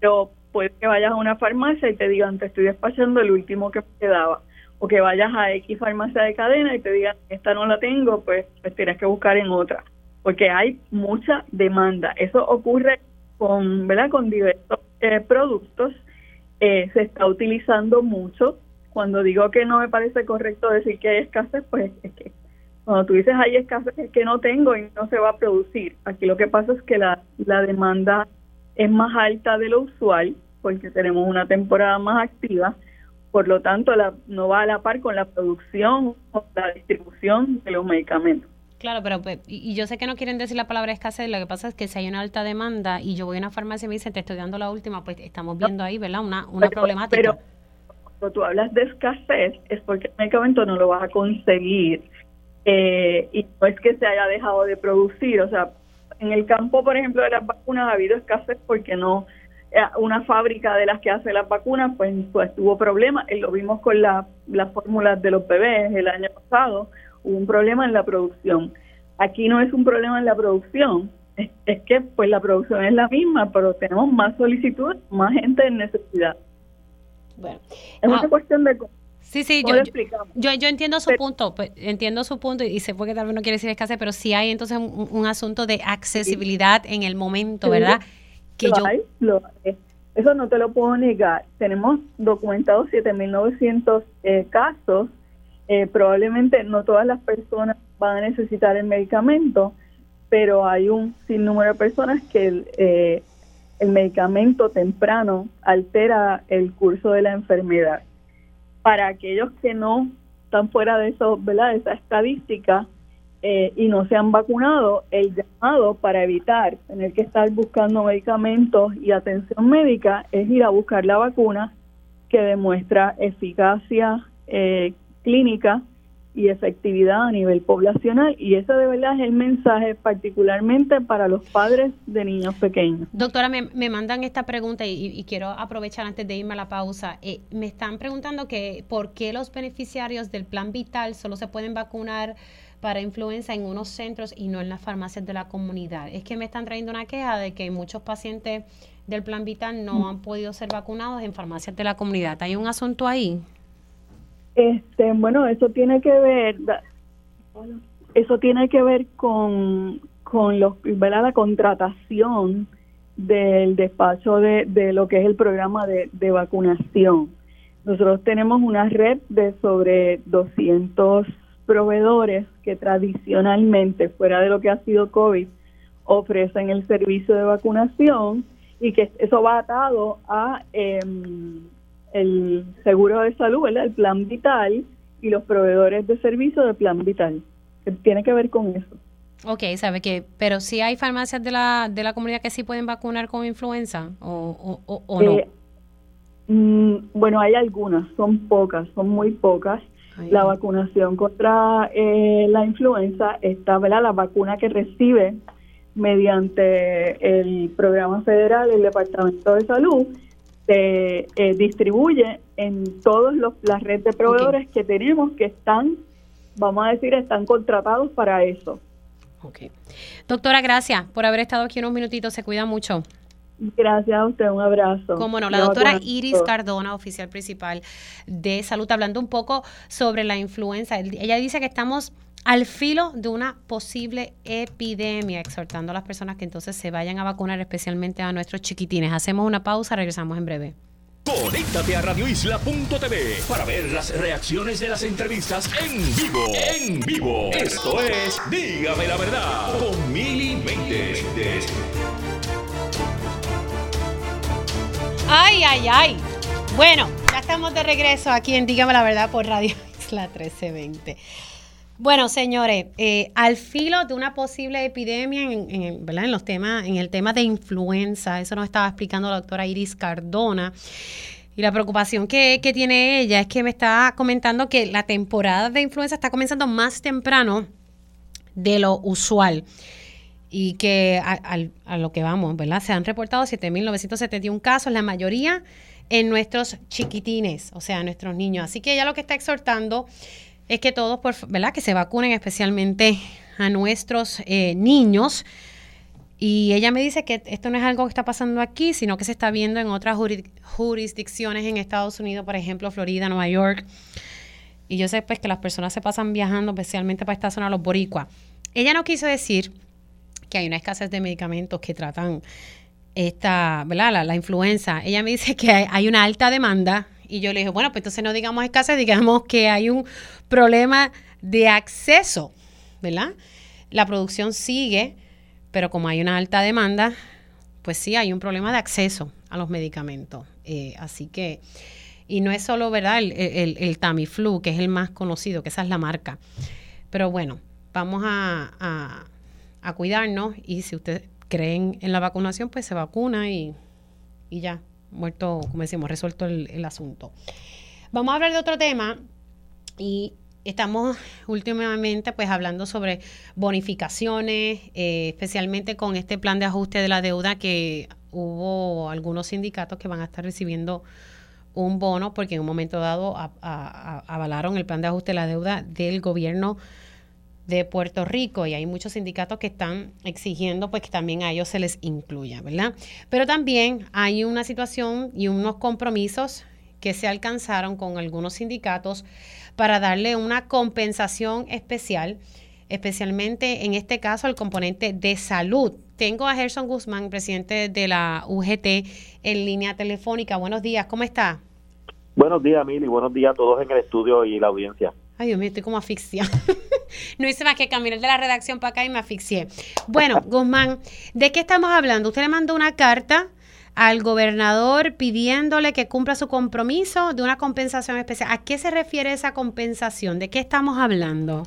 pero puede que vayas a una farmacia y te digan, te estoy despachando el último que quedaba o que vayas a X farmacia de cadena y te digan, esta no la tengo, pues, pues tienes que buscar en otra, porque hay mucha demanda. Eso ocurre con, ¿verdad? con diversos eh, productos, eh, se está utilizando mucho. Cuando digo que no me parece correcto decir que hay escasez, pues es que cuando tú dices hay escasez es que no tengo y no se va a producir. Aquí lo que pasa es que la, la demanda es más alta de lo usual porque tenemos una temporada más activa por lo tanto no va a la par con la producción o la distribución de los medicamentos. Claro, pero pues, y yo sé que no quieren decir la palabra escasez, lo que pasa es que si hay una alta demanda y yo voy a una farmacia y me dicen te estoy dando la última, pues estamos viendo ahí, ¿verdad? Una, una problemática. Pero cuando tú hablas de escasez es porque el medicamento no lo vas a conseguir eh, y no es que se haya dejado de producir, o sea, en el campo, por ejemplo, de las vacunas ha habido escasez porque no eh, una fábrica de las que hace las vacunas, pues, pues tuvo problemas. lo vimos con las fórmulas de los bebés el año pasado, un problema en la producción. aquí no es un problema en la producción, es, que pues la producción es la misma, pero tenemos más solicitudes, más gente en necesidad. Bueno, es una ah, cuestión de Sí, sí, yo, yo, yo, entiendo su punto, pues, entiendo su punto y sé por qué tal vez no quiere decir escasez, pero sí hay entonces un, asunto de accesibilidad en el momento, ¿verdad? Que yo... Hay, Eso no te lo puedo negar. Tenemos documentados 7.900 eh, casos. Eh, probablemente no todas las personas van a necesitar el medicamento, pero hay un sinnúmero de personas que el, eh, medicamento temprano altera el curso de la enfermedad. Para aquellos que no están fuera de eso, ¿verdad? esa estadística eh, y no se han vacunado, el llamado para evitar tener que estar buscando medicamentos y atención médica es ir a buscar la vacuna que demuestra eficacia eh, clínica y efectividad a nivel poblacional y ese de verdad es el mensaje particularmente para los padres de niños pequeños. Doctora, me, mandan esta pregunta y, quiero aprovechar antes de irme a la pausa. Eh, me están preguntando que por qué los beneficiarios del plan vital solo se pueden vacunar para influenza en unos centros y no en las farmacias de la comunidad. Es que me están trayendo una queja de que muchos pacientes del plan vital no mm. han podido ser vacunados en farmacias de la comunidad. ¿Hay un asunto ahí? Este, bueno, eso tiene que ver, eso tiene que ver con, con los, la contratación del despacho de, de lo que es el programa de, de vacunación. Nosotros tenemos una red de sobre 200 proveedores que tradicionalmente, fuera de lo que ha sido COVID, ofrecen el servicio de vacunación y que eso va atado a eh, el seguro de salud, ¿verdad? el plan vital y los proveedores de servicio del plan vital. Que tiene que ver con eso. Ok, sabe que, pero si hay farmacias de la, de la comunidad que sí pueden vacunar con influenza o, o, no. Eh, mm, bueno, hay algunas, son pocas, son muy pocas. la vacunación contra eh, la influenza está, ¿verdad? La vacuna que recibe mediante el programa federal, el Departamento de Salud, se eh, distribuye en todas las redes de proveedores que tenemos que están, vamos a decir, están contratados para eso. Ok. Doctora, gracias por haber estado aquí unos minutitos. Se cuida mucho. Gracias a usted, un abrazo. Como no, la doctora Iris Cardona, oficial principal de salud, hablando un poco sobre la influenza. Ella dice que estamos al filo de una posible epidemia, exhortando a las personas que entonces se vayan a vacunar, especialmente a nuestros chiquitines. Hacemos una pausa, regresamos en breve. Conéctate a radioisla.tv para ver las reacciones de las entrevistas en vivo. En vivo. Esto es Dígame la verdad con Mili Méndez. Ay, ay, ay. Bueno, ya estamos de regreso aquí en Dígame la verdad por Radio Isla 1320. Bueno, señores, eh, al filo de una posible epidemia en, ¿verdad? en los temas, en el tema de influenza, eso nos estaba explicando la doctora Iris Cardona. Y la preocupación que, tiene ella es que me está comentando que la temporada de influenza está comenzando más temprano de lo usual. Y que a, a lo que vamos, ¿verdad? Se han reportado 7.971 casos, la mayoría en nuestros chiquitines, o sea, nuestros niños. Así que ella lo que está exhortando es que todos, por, ¿verdad? Que se vacunen especialmente a nuestros eh, niños. Y ella me dice que esto no es algo que está pasando aquí, sino que se está viendo en otras jurisdicciones en Estados Unidos, por ejemplo, Florida, Nueva York. Y yo sé pues que las personas se pasan viajando especialmente para esta zona, los boricuas. Ella no quiso decir que hay una escasez de medicamentos que tratan esta, ¿verdad? La, influenza. Ella me dice que hay una alta demanda y yo le dije, bueno, pues entonces no digamos escasez, digamos que hay un problema de acceso, ¿verdad? La producción sigue, pero como hay una alta demanda, pues sí, hay un problema de acceso a los medicamentos. Eh, así que, y no es solo, ¿verdad? El, Tamiflu, que es el más conocido, que esa es la marca. Pero bueno, vamos a, a, cuidarnos y si ustedes creen en la vacunación, pues se vacuna y, y ya, muerto, como decimos, resuelto el, asunto. Vamos a hablar de otro tema y estamos últimamente pues hablando sobre bonificaciones, eh, especialmente con este plan de ajuste de la deuda que hubo algunos sindicatos que van a estar recibiendo un bono porque en un momento dado avalaron el plan de ajuste de la deuda del gobierno de Puerto Rico y hay muchos sindicatos que están exigiendo pues que también a ellos se les incluya, ¿verdad? Pero también hay una situación y unos compromisos que se alcanzaron con algunos sindicatos para darle una compensación especial, especialmente en este caso el componente de salud. Tengo a Gerson Guzmán, presidente de la UGT, en línea telefónica. Buenos días, ¿cómo está? Buenos días, Mili. Buenos días a todos en el estudio y la audiencia. Ay, Dios mío, estoy como asfixia. (laughs) no hice más que caminar de la redacción para acá y me asfixié. Bueno, Guzmán, ¿de qué estamos hablando? Usted le mandó una carta al gobernador pidiéndole que cumpla su compromiso de una compensación especial. ¿A qué se refiere esa compensación? ¿De qué estamos hablando?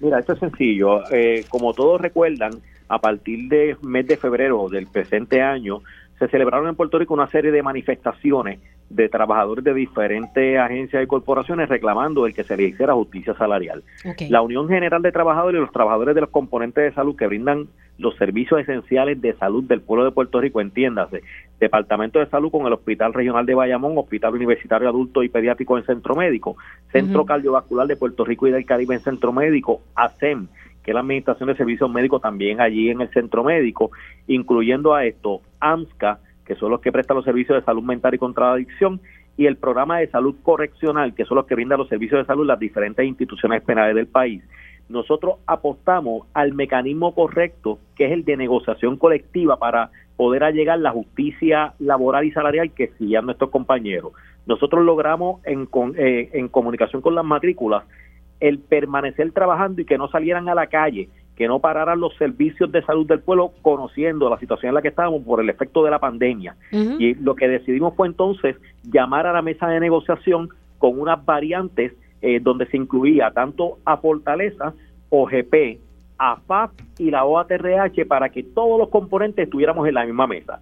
Mira, esto es sencillo. Eh, como todos recuerdan, a partir del mes de febrero del presente año, se celebraron en Puerto Rico una serie de manifestaciones de trabajadores de diferentes agencias y corporaciones reclamando el que se le hiciera justicia salarial. La Unión General de Trabajadores y los trabajadores de los componentes de salud que brindan los servicios esenciales de salud del pueblo de Puerto Rico, entiéndase, Departamento de Salud con el Hospital Regional de Bayamón, Hospital Universitario Adulto y Pediátrico en Centro Médico, Centro Cardiovascular de Puerto Rico y del Caribe en Centro Médico, ASEM, que es la Administración de Servicios Médicos también allí en el Centro Médico, incluyendo a esto AMSCA, que son los que prestan los servicios de salud mental y contradicción, y el programa de salud correccional, que son los que brindan los servicios de salud las diferentes instituciones penales del país. Nosotros apostamos al mecanismo correcto, que es el de negociación colectiva para poder allegar la justicia laboral y salarial que exigían nuestros compañeros. Nosotros logramos en, eh, en comunicación con las matrículas el permanecer trabajando y que no salieran a la calle que no pararan los servicios de salud del pueblo conociendo la situación en la que estábamos por el efecto de la pandemia. Y lo que decidimos fue entonces llamar a la mesa de negociación con unas variantes eh, donde se incluía tanto a Fortaleza, OGP, AFAP y la OATRH para que todos los componentes estuviéramos en la misma mesa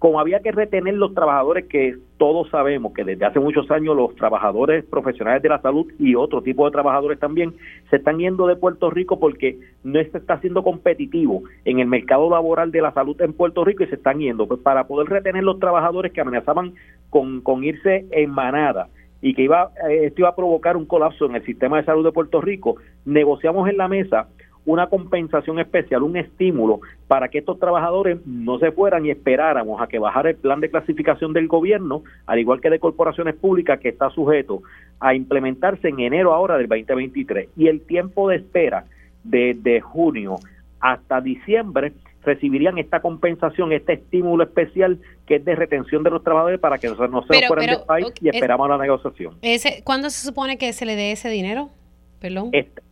como había que retener los trabajadores que todos sabemos que desde hace muchos años los trabajadores profesionales de la salud y otro tipo de trabajadores también se están yendo de Puerto Rico porque no se está siendo competitivo en el mercado laboral de la salud en Puerto Rico y se están yendo. Pues para poder retener los trabajadores que amenazaban con, con irse en manada y que iba, eh, esto iba a provocar un colapso en el sistema de salud de Puerto Rico, negociamos en la mesa una compensación especial, un estímulo para que estos trabajadores no se fueran y esperáramos a que bajara el plan de clasificación del gobierno, al igual que de corporaciones públicas que está sujeto a implementarse en enero ahora del 2023. Y el tiempo de espera de, junio hasta diciembre recibirían esta compensación, este estímulo especial que es de retención de los trabajadores para que no se fueran del país y esperamos la negociación. Ese, ¿Cuándo se supone que se le dé ese dinero? Perdón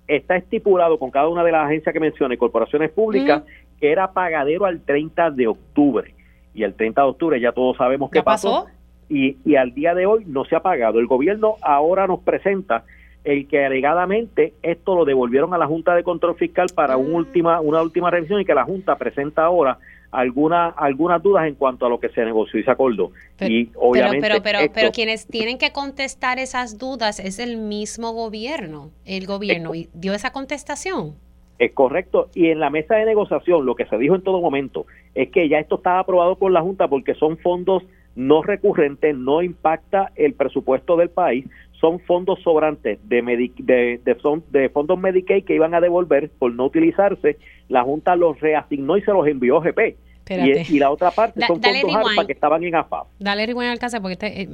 está estipulado con cada una de las agencias que mencioné, corporaciones públicas, que era pagadero al 30 de octubre. Y el 30 de octubre ya todos sabemos qué pasó. Y, y al día de hoy no se ha pagado. El gobierno ahora nos presenta el que alegadamente esto lo devolvieron a la Junta de Control Fiscal para un ah. última, una última revisión y que la Junta presenta ahora alguna, algunas dudas en cuanto a lo que se negoció y se acordó. Pero, y obviamente pero, pero, pero, quienes tienen que contestar esas dudas es el mismo gobierno. El gobierno y dio esa contestación. Es correcto. Y en la mesa de negociación lo que se dijo en todo momento es que ya esto estaba aprobado por la Junta porque son fondos no recurrentes, no impacta el presupuesto del país, son fondos sobrantes de, de, de, son, de fondos Medicaid que iban a devolver por no utilizarse, la Junta los reasignó y se los envió a GP. Y, y, la otra parte son fondos ARPA que estaban en AFA. Dale rewind al caso porque este, eh,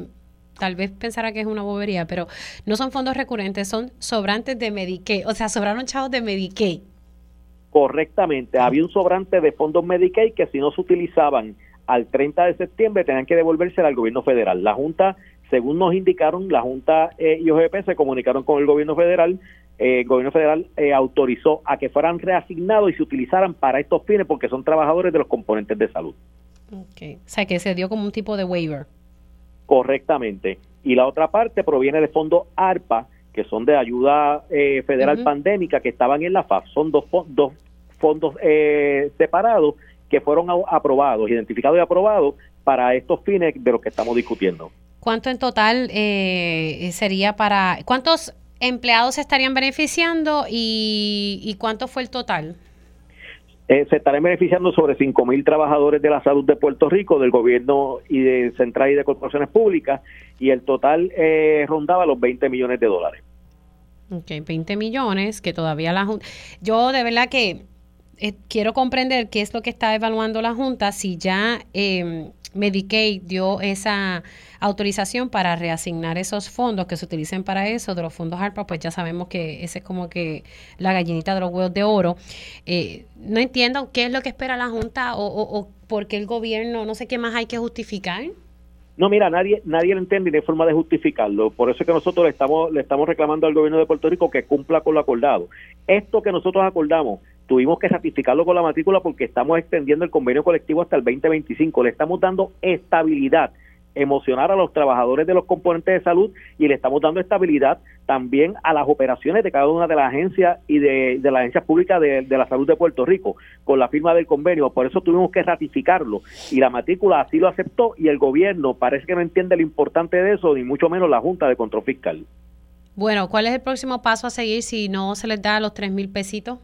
tal vez pensará que es una bobería, pero no son fondos recurrentes, son sobrantes de Medicaid. O sea, sobraron chavos de Medicaid. Correctamente. Había un sobrante de fondos Medicaid que si no se utilizaban al 30 de septiembre tenían que devolverse al gobierno federal. La Junta según nos indicaron, la Junta eh, y OGP se comunicaron con el gobierno federal. Eh, el gobierno federal eh, autorizó a que fueran reasignados y se utilizaran para estos fines porque son trabajadores de los componentes de salud. Okay. O sea, que se dio como un tipo de waiver. Correctamente. Y la otra parte proviene de fondos ARPA, que son de ayuda federal pandémica, que estaban en la FAF. Son dos, dos fondos separados que fueron aprobados, identificados y aprobados para estos fines de los que estamos discutiendo. ¿Cuánto en total eh, sería para... ¿Cuántos empleados se estarían beneficiando y, cuánto fue el total? Eh, se estarían beneficiando sobre 5 mil trabajadores de la salud de Puerto Rico, del gobierno y de central y de corporaciones públicas, y el total eh, rondaba los 20 millones de dólares. Ok, 20 millones que todavía la Junta... Yo de verdad que eh, quiero comprender qué es lo que está evaluando la Junta, si ya eh, Medicaid dio esa autorización para reasignar esos fondos que se utilicen para eso, de los fondos ARPA, pues ya sabemos que ese es como que la gallinita de los huevos de oro. Eh, no entiendo qué es lo que espera la Junta o, o, o por qué el gobierno, no sé qué más hay que justificar. No, mira, nadie nadie lo entiende y no hay forma de justificarlo. Por eso es que nosotros le estamos, le estamos reclamando al gobierno de Puerto Rico que cumpla con lo acordado. Esto que nosotros acordamos, tuvimos que ratificarlo con la matrícula porque estamos extendiendo el convenio colectivo hasta el 2025. Le estamos dando estabilidad emocionar a los trabajadores de los componentes de salud y le estamos dando estabilidad también a las operaciones de cada una de las agencias y de, las agencias públicas de, la salud de Puerto Rico con la firma del convenio. Por eso tuvimos que ratificarlo y la matrícula así lo aceptó y el gobierno parece que no entiende lo importante de eso, ni mucho menos la Junta de Control Fiscal. Bueno, ¿cuál es el próximo paso a seguir si no se les da los tres mil pesitos?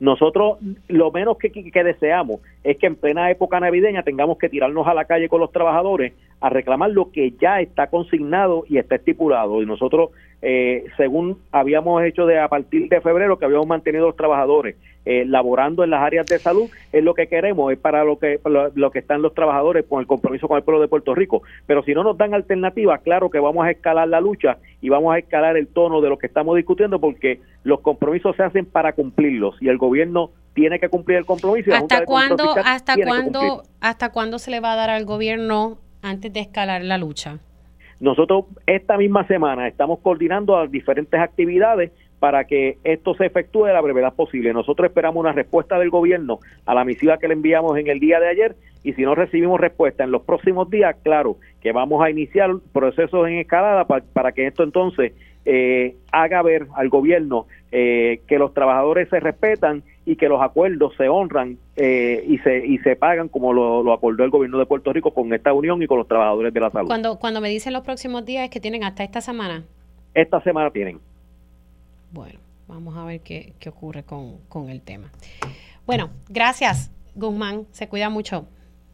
Nosotros lo menos que, que, deseamos es que en plena época navideña tengamos que tirarnos a la calle con los trabajadores a reclamar lo que ya está consignado y está estipulado. Y nosotros, eh, según habíamos hecho de a partir de febrero, que habíamos mantenido los trabajadores eh, laborando en las áreas de salud, es lo que queremos, es para lo que, lo, que están los trabajadores con el compromiso con el pueblo de Puerto Rico. Pero si no nos dan alternativas, claro que vamos a escalar la lucha y vamos a escalar el tono de lo que estamos discutiendo porque los compromisos se hacen para cumplirlos y el gobierno tiene que cumplir el compromiso. ¿Hasta cuándo, hasta cuándo, hasta cuándo se le va a dar al gobierno antes de escalar la lucha? Nosotros esta misma semana estamos coordinando las diferentes actividades para que esto se efectúe a la brevedad posible. Nosotros esperamos una respuesta del gobierno a la misiva que le enviamos en el día de ayer y si no recibimos respuesta en los próximos días, claro que vamos a iniciar procesos en escalada para que esto entonces eh, haga ver al gobierno eh, que los trabajadores se respetan y que los acuerdos se honran eh, y se y se pagan como lo, acordó el gobierno de Puerto Rico con esta unión y con los trabajadores de la salud. Cuando cuando me dicen los próximos días es que tienen hasta esta semana. Esta semana tienen. Bueno, vamos a ver qué, qué ocurre con, con el tema. Bueno, gracias, Guzmán. Se cuida mucho.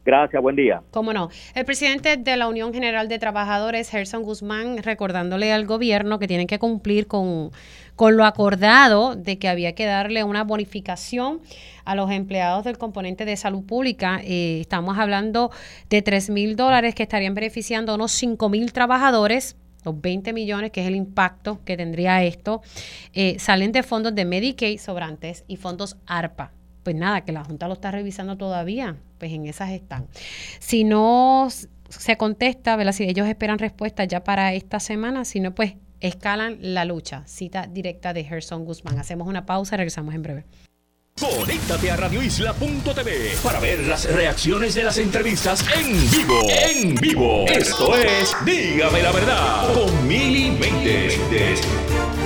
Gracias, buen día. Cómo no. El presidente de la Unión General de Trabajadores, Gerson Guzmán, recordándole al gobierno que tienen que cumplir con, con lo acordado de que había que darle una bonificación a los empleados del componente de salud pública. Eh, estamos hablando de 3 mil dólares que estarían beneficiando a unos 5 mil trabajadores los 20 millones, que es el impacto que tendría esto, eh, salen de fondos de Medicaid sobrantes y fondos ARPA pues nada, que la Junta lo está revisando todavía, pues en esas están. Si no se contesta, ¿verdad? Si ellos esperan respuesta ya para esta semana, si no, pues escalan la lucha. Cita directa de Gerson Guzmán. Hacemos una pausa, regresamos en breve. Conéctate a radioisla.tv para ver las reacciones de las entrevistas en vivo. En vivo. Esto es Dígame la verdad con Mili y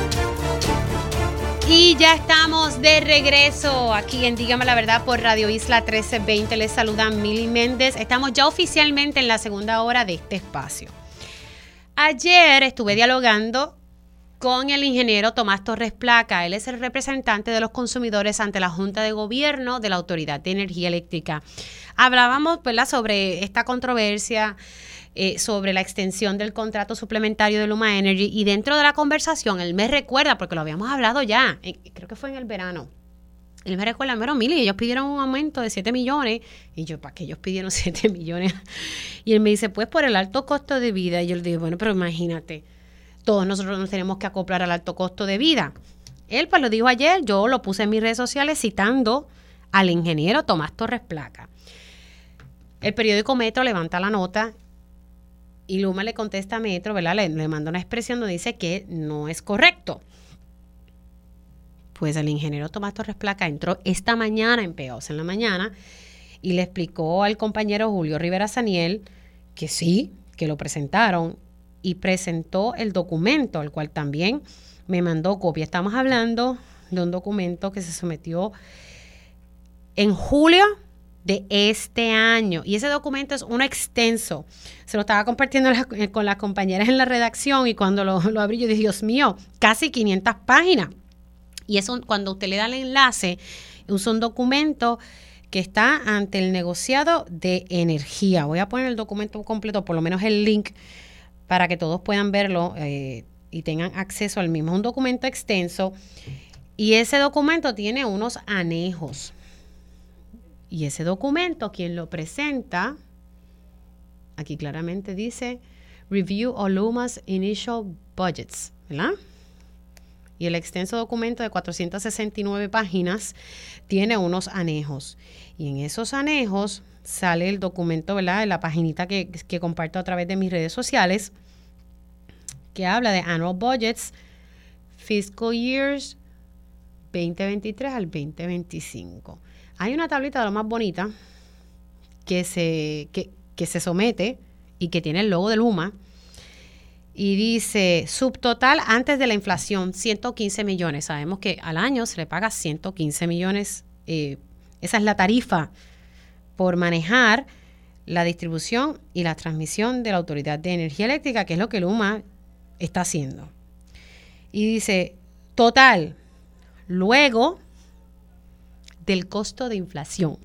ya estamos de regreso aquí en Dígame la Verdad por Radio Isla 1320. Les saluda Mili Méndez. Estamos ya oficialmente en la segunda hora de este espacio. Ayer estuve dialogando con el ingeniero Tomás Torres Placa. Él es el representante de los consumidores ante la Junta de Gobierno de la Autoridad de Energía Eléctrica. Hablábamos sobre esta controversia eh, sobre la extensión del contrato suplementario de Luma Energy y dentro de la conversación él me recuerda, porque lo habíamos hablado ya, creo que fue en el verano, él me recuerda, pero Mili, ellos pidieron un aumento de 7 millones. Y yo, ¿para qué ellos pidieron (laughs) 7 millones? Y él me dice, pues por el alto costo de vida. Y yo le digo, bueno, pero imagínate, todos nosotros nos tenemos que acoplar al alto costo de vida. Él pues lo dijo ayer, yo lo puse en mis redes sociales citando al ingeniero Tomás Torres Placa. El periódico Metro levanta la nota y Luma le contesta a Metro, ¿verdad? Le, le manda una expresión donde dice que no es correcto. Pues el ingeniero Tomás Torres Placa entró esta mañana en Peos en la mañana y le explicó al compañero Julio Rivera Saniel que sí, que lo presentaron y presentó el documento, al cual también me mandó copia. Estamos hablando de un documento que se sometió en julio de este año. Y ese documento es uno extenso. Se lo estaba compartiendo eh, con las compañeras en la redacción y cuando lo, abrí yo dije, Dios mío, casi 500 páginas. Y eso cuando usted le da el enlace, es un documento que está ante el negociado de energía. Voy a poner el documento completo, por lo menos el link, para que todos puedan verlo. Eh, y tengan acceso al mismo. un documento extenso y ese documento tiene unos anejos. Y ese documento, quien lo presenta, aquí claramente dice Review Oluma's Initial Budgets, ¿verdad? Y el extenso documento de 469 páginas tiene unos anejos. Y en esos anejos sale el documento, ¿verdad? En la paginita que, que comparto a través de mis redes sociales, que habla de Annual Budgets, Fiscal Years 2023 al 2025. Hay una tablita de lo más bonita que se, que, se somete y que tiene el logo de Luma y dice subtotal antes de la inflación 115 millones. Sabemos que al año se le paga 115 millones. Eh, esa es la tarifa por manejar la distribución y la transmisión de la Autoridad de Energía Eléctrica, que es lo que Luma está haciendo. Y dice, total, luego del costo de inflación,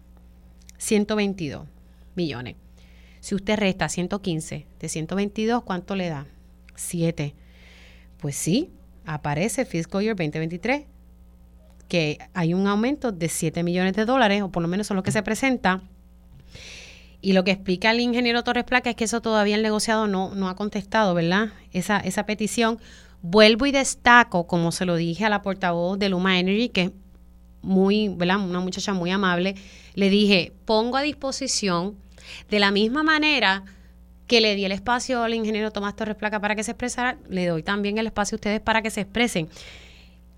122 millones. Si usted resta 115 de 122, ¿cuánto le da? 7. Pues sí, aparece Fiscal Year 2023 que hay un aumento de 7 millones de dólares, o por lo menos eso es lo que se presenta. Y lo que explica el ingeniero Torres Placa es que eso todavía el negociado no, no ha contestado, ¿verdad? Esa, esa petición. Vuelvo y destaco, como se lo dije a la portavoz de Luma Energy, que muy, ¿verdad? Una muchacha muy amable, le dije, pongo a disposición de la misma manera que le di el espacio al ingeniero Tomás Torres Placa para que se expresara, le doy también el espacio a ustedes para que se expresen.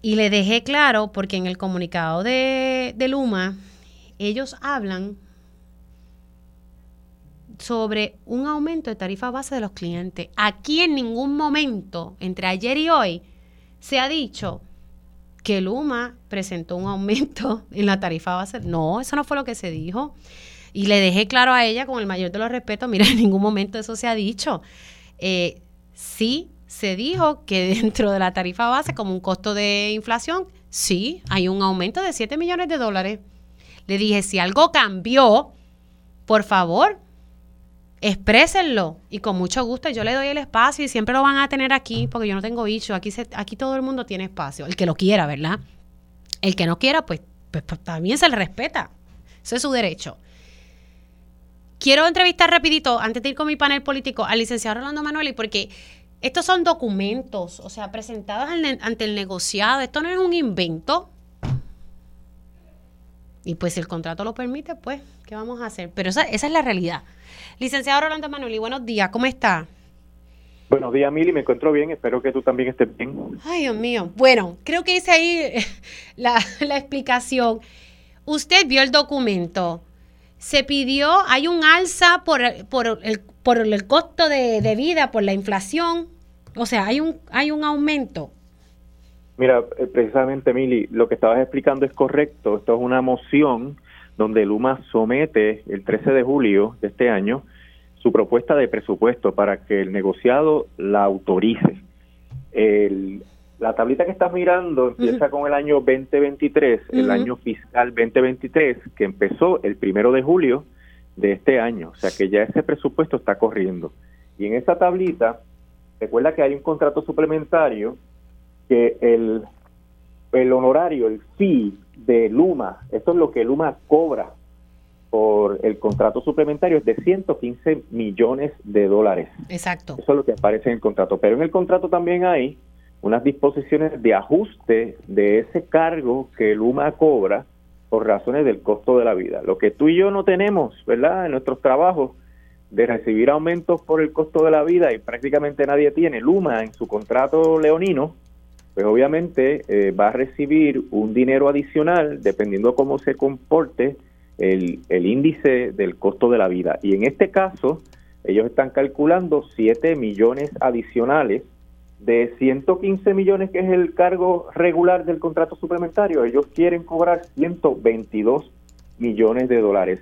Y le dejé claro, porque en el comunicado de, de Luma, ellos hablan sobre un aumento de tarifa base de los clientes. Aquí en ningún momento, entre ayer y hoy, se ha dicho que Luma presentó un aumento (laughs) en la tarifa base. No, eso no fue lo que se dijo. Y le dejé claro a ella, con el mayor de los respetos, mira, (laughs) en ningún momento eso se ha dicho. Eh, sí, se dijo que (laughs) dentro de la tarifa base, como un costo de inflación, sí, hay un aumento de 7 millones de dólares. Le dije, si algo cambió, por favor, exprésenlo y con mucho gusto yo le doy el espacio y siempre lo van a tener aquí porque yo no tengo bicho, aquí, aquí todo el mundo tiene espacio, el que lo quiera, ¿verdad? El que no quiera, pues, pues, pues, también se le respeta, eso es su derecho. Quiero entrevistar rapidito, antes de ir con mi panel político, al licenciado Rolando Manueli, porque estos son documentos, o sea, presentados ante el negociado, esto no es un invento. Y pues si el contrato lo permite, pues, ¿qué vamos a hacer? Pero esa, esa es la realidad. Licenciado Rolando Manuel, buenos días, ¿cómo está? Buenos días, Mili, me encuentro bien, espero que tú también estés bien. Ay, Dios mío. Bueno, creo que hice ahí (laughs) la, explicación. Usted vio el documento. Se pidió, hay un alza por, por, el, por el costo de, de, vida, por la inflación. O sea, hay un, hay un aumento. Mira, eh, precisamente, Mili, lo que estabas explicando es correcto. Esto es una moción donde Luma somete el 13 de julio de este año su propuesta de presupuesto para que el negociado la autorice. la tablita que estás mirando empieza con el año 2023, el año fiscal 2023, que empezó el primero de julio de este año, o sea que ya ese presupuesto está corriendo. Y en esa tablita, recuerda que hay un contrato suplementario que el, el honorario, el fee de Luma, esto es lo que Luma cobra por el contrato suplementario, es de 115 millones de dólares. Exacto. Eso es lo que aparece en el contrato. Pero en el contrato también hay unas disposiciones de ajuste de ese cargo que Luma cobra por razones del costo de la vida. Lo que tú y yo no tenemos, ¿verdad? En nuestros trabajos de recibir aumentos por el costo de la vida y prácticamente nadie tiene. Luma en su contrato leonino pues obviamente eh, va a recibir un dinero adicional dependiendo cómo se comporte el, el, índice del costo de la vida. Y en este caso, ellos están calculando 7 millones adicionales de 115 millones, que es el cargo regular del contrato suplementario. Ellos quieren cobrar 122 millones de dólares.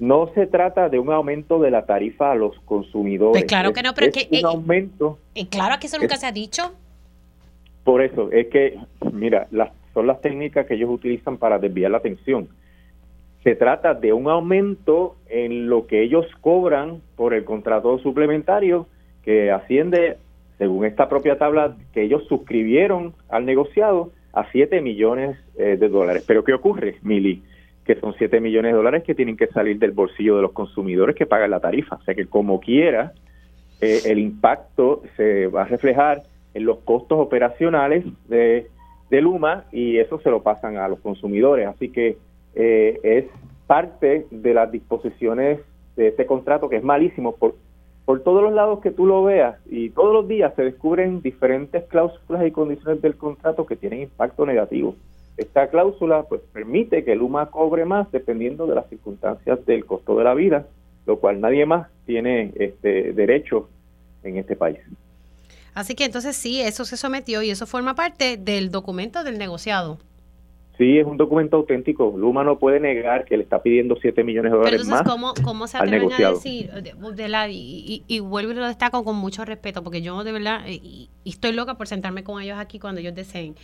No se trata de un aumento de la tarifa a los consumidores. Pues claro que no, pero es, que, un eh, aumento. Eh, claro que eso nunca se ha dicho. Por eso, es que, mira, las, son las técnicas que ellos utilizan para desviar la atención. Se trata de un aumento en lo que ellos cobran por el contrato suplementario que asciende según esta propia tabla, que ellos suscribieron al negociado a 7 millones eh, de dólares. Pero ¿qué ocurre, Mili? Que son 7 millones de dólares que tienen que salir del bolsillo de los consumidores que pagan la tarifa. O sea que como quiera, eh, el impacto se va a reflejar en los costos operacionales de, de Luma y eso se lo pasan a los consumidores. Así que eh, es parte de las disposiciones de este contrato que es malísimo por, por todos los lados que tú lo veas y todos los días se descubren diferentes cláusulas y condiciones del contrato que tienen impacto negativo. Esta cláusula pues permite que Luma cobre más dependiendo de las circunstancias del costo de la vida, lo cual nadie más tiene este derecho en este país. Así que entonces sí, eso se sometió y eso forma parte del documento del negociado. Sí, es un documento auténtico. Luma no puede negar que le está pidiendo 7 millones de dólares Pero entonces, más. ¿cómo, cómo se atreven a decir? De, la, y, y, vuelvo y lo destaco con mucho respeto, porque yo de verdad, y, estoy loca por sentarme con ellos aquí cuando ellos deseen.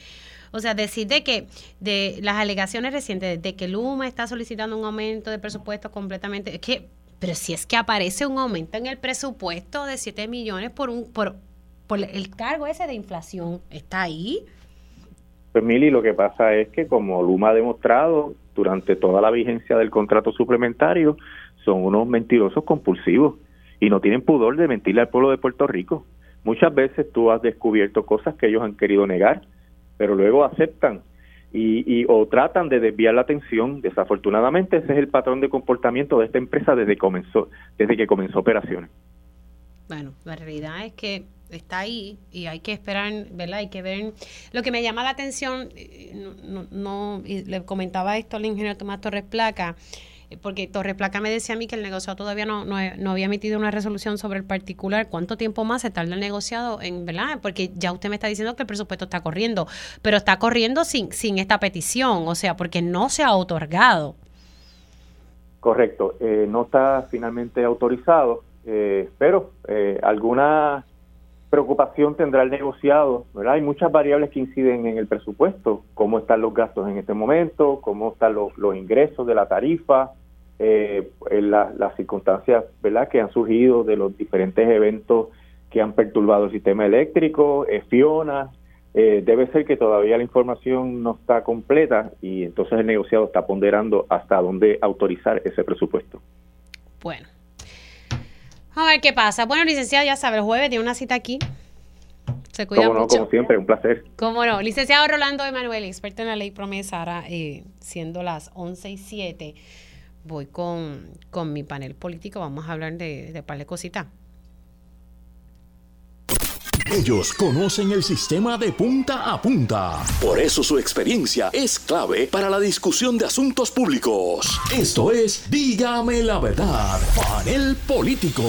O sea, decir de que de las alegaciones recientes de que Luma está solicitando un aumento de presupuesto completamente, es que, pero si es que aparece un aumento en el presupuesto de 7 millones por un por, por el cargo ese de inflación, está ahí. Pues Mili, lo que pasa es que como Luma ha demostrado durante toda la vigencia del contrato suplementario, son unos mentirosos compulsivos y no tienen pudor de mentirle al pueblo de Puerto Rico. Muchas veces tú has descubierto cosas que ellos han querido negar, pero luego aceptan y, y, o tratan de desviar la atención. Desafortunadamente ese es el patrón de comportamiento de esta empresa desde comenzó desde que comenzó operaciones. Bueno, la realidad es que está ahí y hay que esperar, ¿verdad? Hay que ver. Lo que me llama la atención, eh, no, no, le comentaba esto al ingeniero Tomás Torres Placa, eh, porque Torres Placa me decía a mí que el negociado todavía no, no, había emitido una resolución sobre el particular. ¿Cuánto tiempo más se tarda el negociado en, verdad? Porque ya usted me está diciendo que el presupuesto está corriendo, pero está corriendo sin, sin esta petición, o sea, porque no se ha otorgado. Correcto, eh, no está finalmente autorizado, pero alguna preocupación tendrá el negociado, ¿verdad? Hay muchas variables que inciden en el presupuesto, cómo están los gastos en este momento, cómo están los, ingresos de la tarifa, eh, las circunstancias, ¿verdad?, que han surgido de los diferentes eventos que han perturbado el sistema eléctrico, eh, Fiona, eh, debe ser que todavía la información no está completa y entonces el negociado está ponderando hasta dónde autorizar ese presupuesto. Bueno, a ver qué pasa. Bueno, licenciado, ya sabe, el jueves tiene una cita aquí. Se cuida como no, como siempre, un placer. Cómo no. Licenciado Rolando Emanuel, experto en la ley promesa, ahora eh, siendo las 11 y 7, voy con, con mi panel político. Vamos a hablar de, de par de cositas. Ellos conocen el sistema de punta a punta. Por eso su experiencia es clave para la discusión de asuntos públicos. Esto es Dígame la verdad, panel político.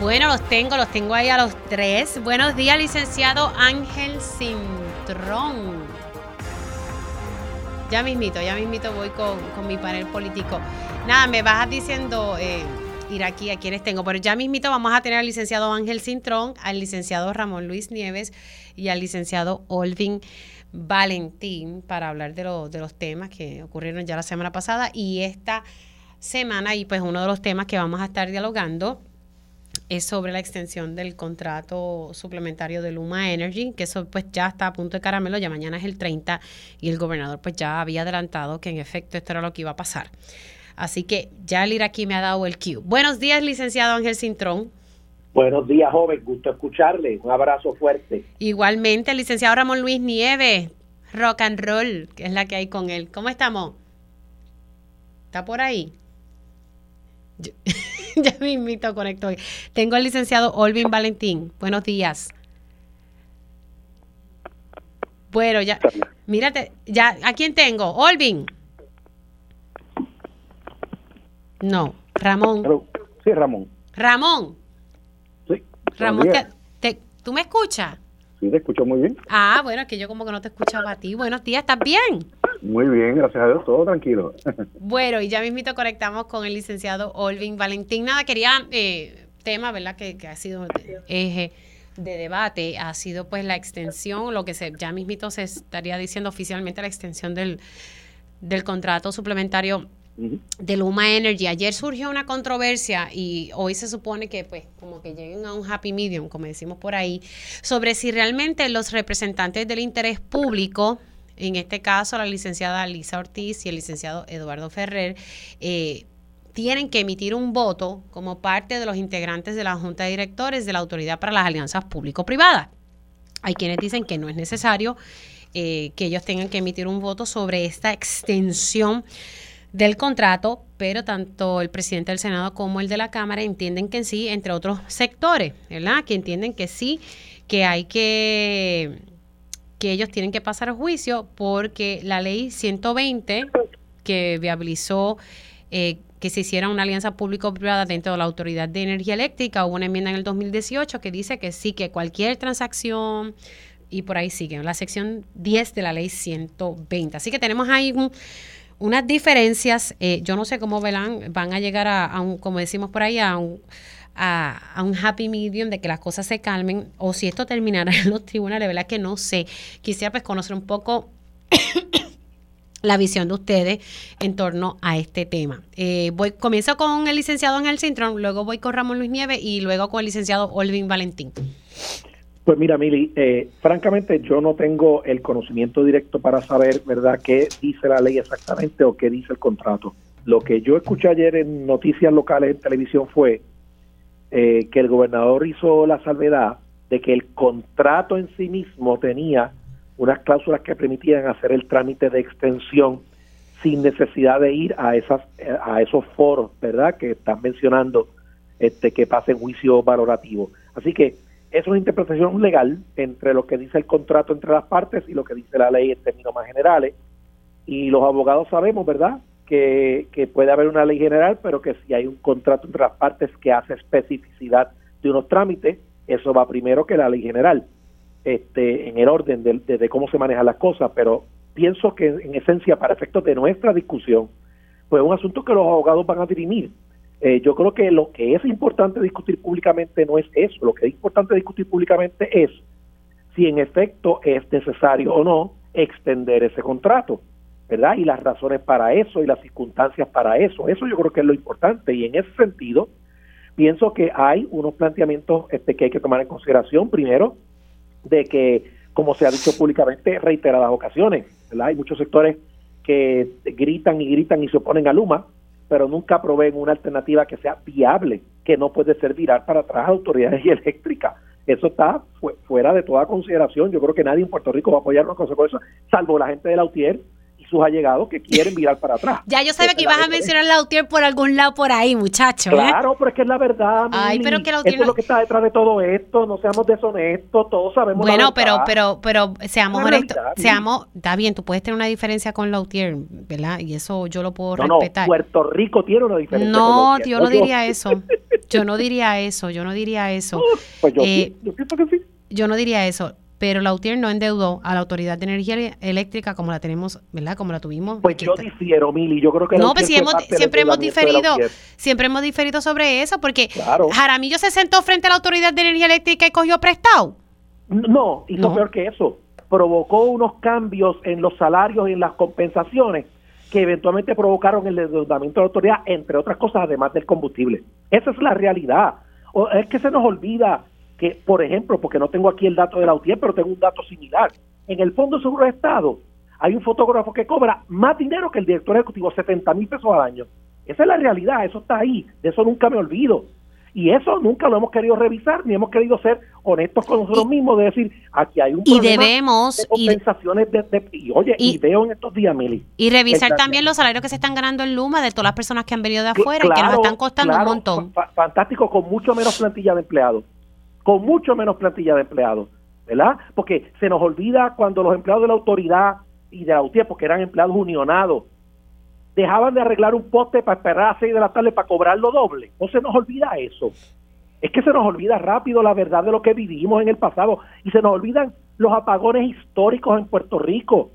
Bueno, los tengo, los tengo ahí a los tres. Buenos días, licenciado Ángel Cintrón. Ya mismito, ya mismito voy con, con mi panel político. Nada, me vas diciendo... Eh, ir aquí a quienes tengo. Pero ya mismito vamos a tener al licenciado Ángel Cintrón, al licenciado Ramón Luis Nieves y al licenciado Olvin Valentín para hablar de, de los temas que ocurrieron ya la semana pasada y esta semana. Y pues uno de los temas que vamos a estar dialogando es sobre la extensión del contrato suplementario de Luma Energy, que eso pues ya está a punto de caramelo, ya mañana es el 30 y el gobernador pues ya había adelantado que en efecto esto era lo que iba a pasar. Así que ya el ir aquí me ha dado el cue. Buenos días, licenciado Ángel Cintrón. Buenos días, joven. Gusto escucharle. Un abrazo fuerte. Igualmente, el licenciado Ramón Luis Nieves. Rock and roll, que es la que hay con él. ¿Cómo estamos? ¿Está por ahí? (laughs) ya me invito, conecto. Tengo al licenciado Olvin Valentín. Buenos días. Bueno, ya, mírate, ya, ¿a quién tengo? Olvin. No, Ramón. Sí, Ramón. Ramón. Sí. Ramón, te, ¿tú me escuchas? Sí, te escucho muy bien. Ah, bueno, es que yo como que no te escuchaba a ti. Buenos días, ¿estás bien? Muy bien, gracias a Dios, todo tranquilo. (laughs) bueno, y ya mismito conectamos con el licenciado Olvin Valentín. Nada, quería, eh, tema, ¿verdad? Que, que ha sido eje de debate, ha sido pues la extensión, lo que se ya mismito se estaría diciendo oficialmente la extensión del, del contrato suplementario de Luma Energy. Ayer surgió una controversia y hoy se supone que pues como que lleguen a un happy medium, como decimos por ahí, sobre si realmente los representantes del interés público, en este caso la licenciada Lisa Ortiz y el licenciado Eduardo Ferrer, eh, tienen que emitir un voto como parte de los integrantes de la Junta de Directores de la Autoridad para las Alianzas Público-Privadas. Hay quienes dicen que no es necesario eh, que ellos tengan que emitir un voto sobre esta extensión del contrato, pero tanto el presidente del Senado como el de la Cámara entienden que sí, entre otros sectores, ¿verdad? Que entienden que sí, que hay que que ellos tienen que pasar a juicio porque la ley 120 que viabilizó eh, que se hiciera una alianza público-privada dentro de la Autoridad de Energía Eléctrica, hubo una enmienda en el 2018 que dice que sí, que cualquier transacción, y por ahí sigue, la sección 10 de la ley 120. Así que tenemos ahí un, unas diferencias, eh, yo no sé cómo verán, van a llegar a, un, como decimos por ahí, a un, a, un happy medium de que las cosas se calmen o si esto terminará en los tribunales, ¿verdad? Que no sé. Quisiera pues conocer un poco (coughs) la visión de ustedes en torno a este tema. Eh, voy, comienzo con el licenciado Ángel Cintrón, luego voy con Ramón Luis Nieves y luego con el licenciado Olvin Valentín. Pues mira, Mili, eh, francamente yo no tengo el conocimiento directo para saber, ¿verdad?, qué dice la ley exactamente o qué dice el contrato. Lo que yo escuché ayer en noticias locales en televisión fue eh, que el gobernador hizo la salvedad de que el contrato en sí mismo tenía unas cláusulas que permitían hacer el trámite de extensión sin necesidad de ir a esas a esos foros, ¿verdad?, que están mencionando este que pasen juicio valorativo. Así que es una interpretación legal entre lo que dice el contrato entre las partes y lo que dice la ley en términos más generales. Y los abogados sabemos, ¿verdad?, que, que puede haber una ley general, pero que si hay un contrato entre las partes que hace especificidad de unos trámites, eso va primero que la ley general, este, en el orden de, de, cómo se manejan las cosas. Pero pienso que en esencia, para efectos de nuestra discusión, pues es un asunto que los abogados van a dirimir eh, yo creo que lo que es importante discutir públicamente no es eso, lo que es importante discutir públicamente es si en efecto es necesario o no extender ese contrato, ¿verdad? Y las razones para eso y las circunstancias para eso, eso yo creo que es lo importante y en ese sentido pienso que hay unos planteamientos este, que hay que tomar en consideración, primero, de que, como se ha dicho públicamente reiteradas ocasiones, ¿verdad? Hay muchos sectores que gritan y gritan y se oponen a Luma, pero nunca proveen una alternativa que sea viable, que no puede ser virar para atrás a autoridades (laughs) eléctricas. Eso está fuera de toda consideración. Yo creo que nadie en Puerto Rico va a apoyar una cosa con eso, salvo la gente de la UTIER sus allegados que quieren mirar para atrás. Ya yo sabía que ibas a mencionar la UTIER por algún lado por ahí, muchacho. ¿eh? Claro, pero es que es la verdad. Ay, pero que Eso es lo que está detrás de todo esto. No seamos deshonestos, todos sabemos. Bueno, pero, pero, pero seamos honestos. Seamos, está bien, tú puedes tener una diferencia con la UTIER, ¿verdad? Y eso yo lo puedo respetar. No, Puerto Rico tiene una diferencia. No, yo no diría eso. Yo no diría eso. Yo no diría (laughs) eso. Pues yo, eh, yo pienso que sí. Yo no diría eso pero la UTIER no endeudó a la Autoridad de Energía Eléctrica como la tenemos, ¿verdad? Como la tuvimos. Pues yo difiero, Mili, yo creo que No, pues siempre hemos diferido, siempre hemos diferido sobre eso, porque Jaramillo se sentó frente a la Autoridad de Energía Eléctrica y cogió prestado. No, hizo peor que eso. Provocó unos cambios en los salarios y en las compensaciones que eventualmente provocaron el endeudamiento de la autoridad, entre otras cosas, además del combustible. Esa es la realidad. O es que se nos olvida que, por ejemplo, porque no tengo aquí el dato de la UTIER, pero tengo un dato similar. En el Fondo de Seguro de Estado hay un fotógrafo que cobra más dinero que el director ejecutivo, 70 mil pesos al año. Esa es la realidad, eso está ahí, de eso nunca me olvido. Y eso nunca lo hemos querido revisar, ni hemos querido ser honestos con nosotros mismos, de decir, aquí hay un y debemos, de compensaciones de, y, oye, y, veo en estos días, Meli. Y revisar también los salarios que se están ganando en Luma de todas las personas que han venido de afuera y que nos están costando un montón. Fantástico, con mucho menos plantilla de empleados con mucho menos plantilla de empleados, ¿verdad? Porque se nos olvida cuando los empleados de la autoridad y de la UTIER, porque eran empleados unionados, dejaban de arreglar un poste para esperar a 6 de la tarde para cobrarlo doble. No se nos olvida eso. Es que se nos olvida rápido la verdad de lo que vivimos en el pasado y se nos olvidan los apagones históricos en Puerto Rico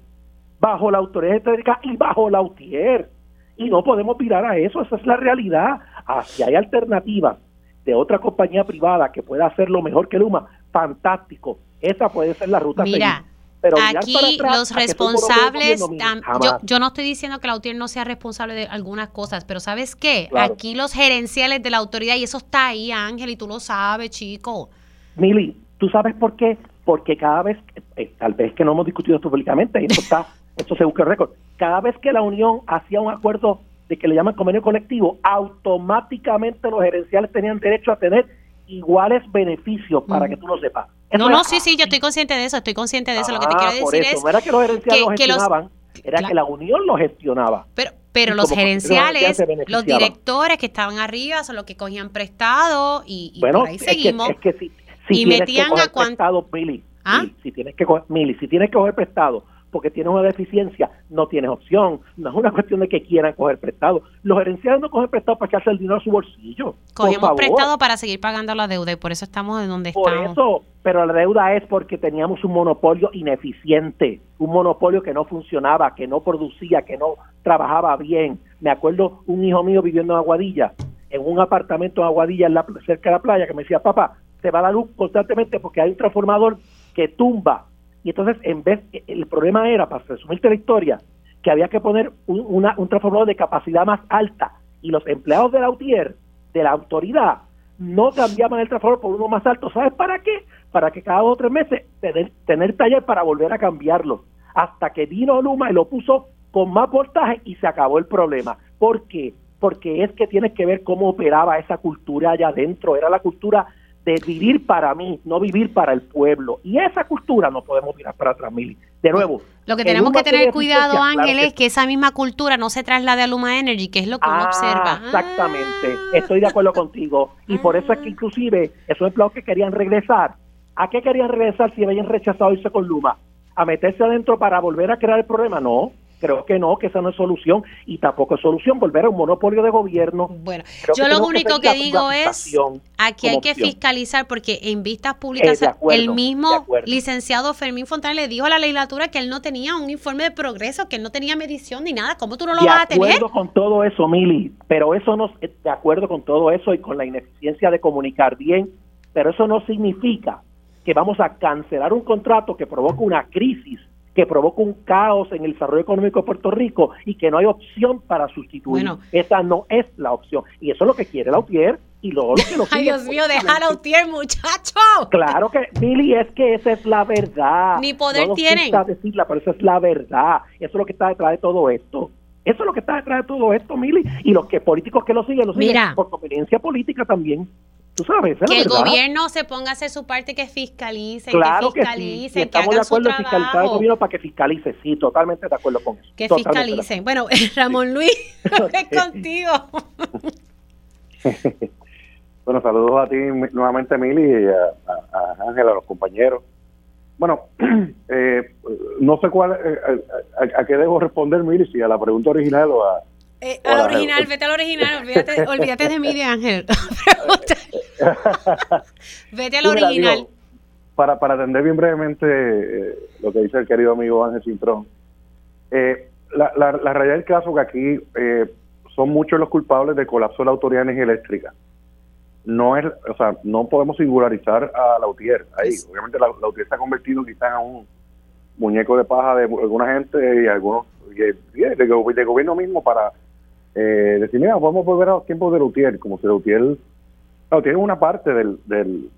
bajo la autoridad eléctrica y bajo la UTIER. Y no podemos mirar a eso, esa es la realidad. Así hay alternativas de otra compañía privada que pueda hacerlo mejor que Luma, fantástico. Esa puede ser la ruta. Mira, Pero Aquí atrás los responsables, yo, yo no estoy diciendo que la UTIER no sea responsable de algunas cosas, pero ¿sabes qué? Claro. Aquí los gerenciales de la autoridad, y eso está ahí, Ángel, y tú lo sabes, chico. Mili, ¿tú sabes por qué? Porque cada vez, eh, tal vez que no hemos discutido esto públicamente, y esto (laughs) está, esto se busca el récord, cada vez que la Unión hacía un acuerdo de que le llaman convenio colectivo, automáticamente los gerenciales tenían derecho a tener iguales beneficios, para Mm. que tú lo sepas. Eso No, no, sí, sí, yo estoy consciente de eso, estoy consciente de eso. Lo que te Ah, quiero por decir eso. es No era que los gerenciales que- lo que los- gestionaban, era Claro. que la Unión lo gestionaba. Pero, pero los gerenciales, los directores que estaban arriba son los que cogían prestado y, y bueno, por ahí es que, seguimos. es que si, si Y metían que coger a cuan- prestado, Mili, ¿Ah? Mili, si tienes que coger, Mili, si tienes que coger prestado porque tienes una deficiencia, no tienes opción. No es una cuestión de que quieran coger prestado. Los gerenciales no cogen prestado para echarse el dinero a su bolsillo. Por favor. prestado para seguir pagando la deuda y por eso estamos en donde Por estamos. eso, pero la deuda es porque teníamos un monopolio ineficiente, un monopolio que no funcionaba, que no producía, que no trabajaba bien. Me acuerdo un hijo mío viviendo en Aguadilla, en un apartamento en Aguadilla en la- cerca de la playa, que me decía, papá, se va la luz constantemente porque hay un transformador que tumba. Y entonces, en vez, el problema era, para resumirte la historia, que había que poner un, una- un transformador de capacidad más alta y los empleados de la UTIER, de la autoridad, no cambiaban el transformador por uno más alto. ¿Sabes para qué? Para que cada dos o tres meses tener, tener taller para volver a cambiarlo. Hasta que vino Luma y lo puso con más voltaje y se acabó el problema. ¿Por qué? Porque es que tienes que ver cómo operaba esa cultura allá adentro. Era la cultura de vivir para mí, no vivir para el pueblo. Y esa cultura no podemos mirar para atrás, Mili. De nuevo. Lo que en tenemos que tener cuidado, claro Ángel, es que esa misma cultura no se traslade a Luma Energy, que es lo que uno Ah, observa. Exactamente, Ah. estoy de acuerdo contigo. Y por eso es que inclusive esos empleados que querían regresar, ¿a qué querían regresar si habían rechazado irse con Luma? ¿A meterse adentro para volver a crear el problema? No, creo que no, que esa no es solución. Y tampoco es solución volver a un monopolio de gobierno. Bueno, Creo yo que lo que único que digo es, aquí hay que opción. fiscalizar porque en vistas públicas Eh, de acuerdo, el mismo de licenciado Fermín Fontana le dijo a la legislatura que él no tenía un informe de progreso, que él no tenía medición ni nada. ¿Cómo tú no lo de vas a tener? acuerdo con todo eso, Mili, pero eso no, de acuerdo con todo eso y con la ineficiencia de comunicar bien, pero eso no significa que vamos a cancelar un contrato que provoca una crisis, que provoca un caos en el desarrollo económico de Puerto Rico y que no hay opción para sustituir. Bueno. Esa no es la opción. Y eso es lo que quiere la UTIER y luego lo que lo (laughs) Ay, Dios mío, dejar a Utier, muchacho. Claro que, Billy, es que esa es la verdad. Ni poder no tienen. gusta decirla, pero esa es la verdad. Eso es lo que está detrás de todo esto. Eso es lo que está detrás de todo esto, Mili. Y los que políticos que lo siguen, lo siguen Mira. por conveniencia política también. Tú sabes, Que el verdad. gobierno se ponga a hacer su parte, que fiscalice, Claro que que sí. fiscalice, que estamos de hagan su acuerdo en fiscalizar al trabajo. gobierno para que fiscalice. Sí, totalmente de acuerdo con eso. Que de fiscalicen. Bueno, (laughs) Ramón Luis, (laughs) (laughs) es contigo. Bueno, saludos a ti nuevamente, Mili, y a, Ángel, a los compañeros. Bueno, (clears throat) eh, no sé cuál, eh, a, a- a qué debo responder, Mili, si a la pregunta original o a... Eh, al original, vete al original, olvídate, olvídate de de Ángel. (laughs) vete al mira, original. digo, para, para atender bien brevemente eh, lo que dice el querido amigo Ángel Cintrón, eh, la, la, la realidad del caso es que aquí eh, son muchos los culpables del colapso de la Autoridad de Energía Eléctrica. No es, o sea, no podemos singularizar a la UTIER ahí. Obviamente la, la UTIER se ha convertido quizás en un muñeco de paja de alguna gente y algunos y, y de, go- de gobierno mismo para eh, decir, mira, vamos a volver a los tiempos de la UTIER, como si la UTIER es una parte del, del,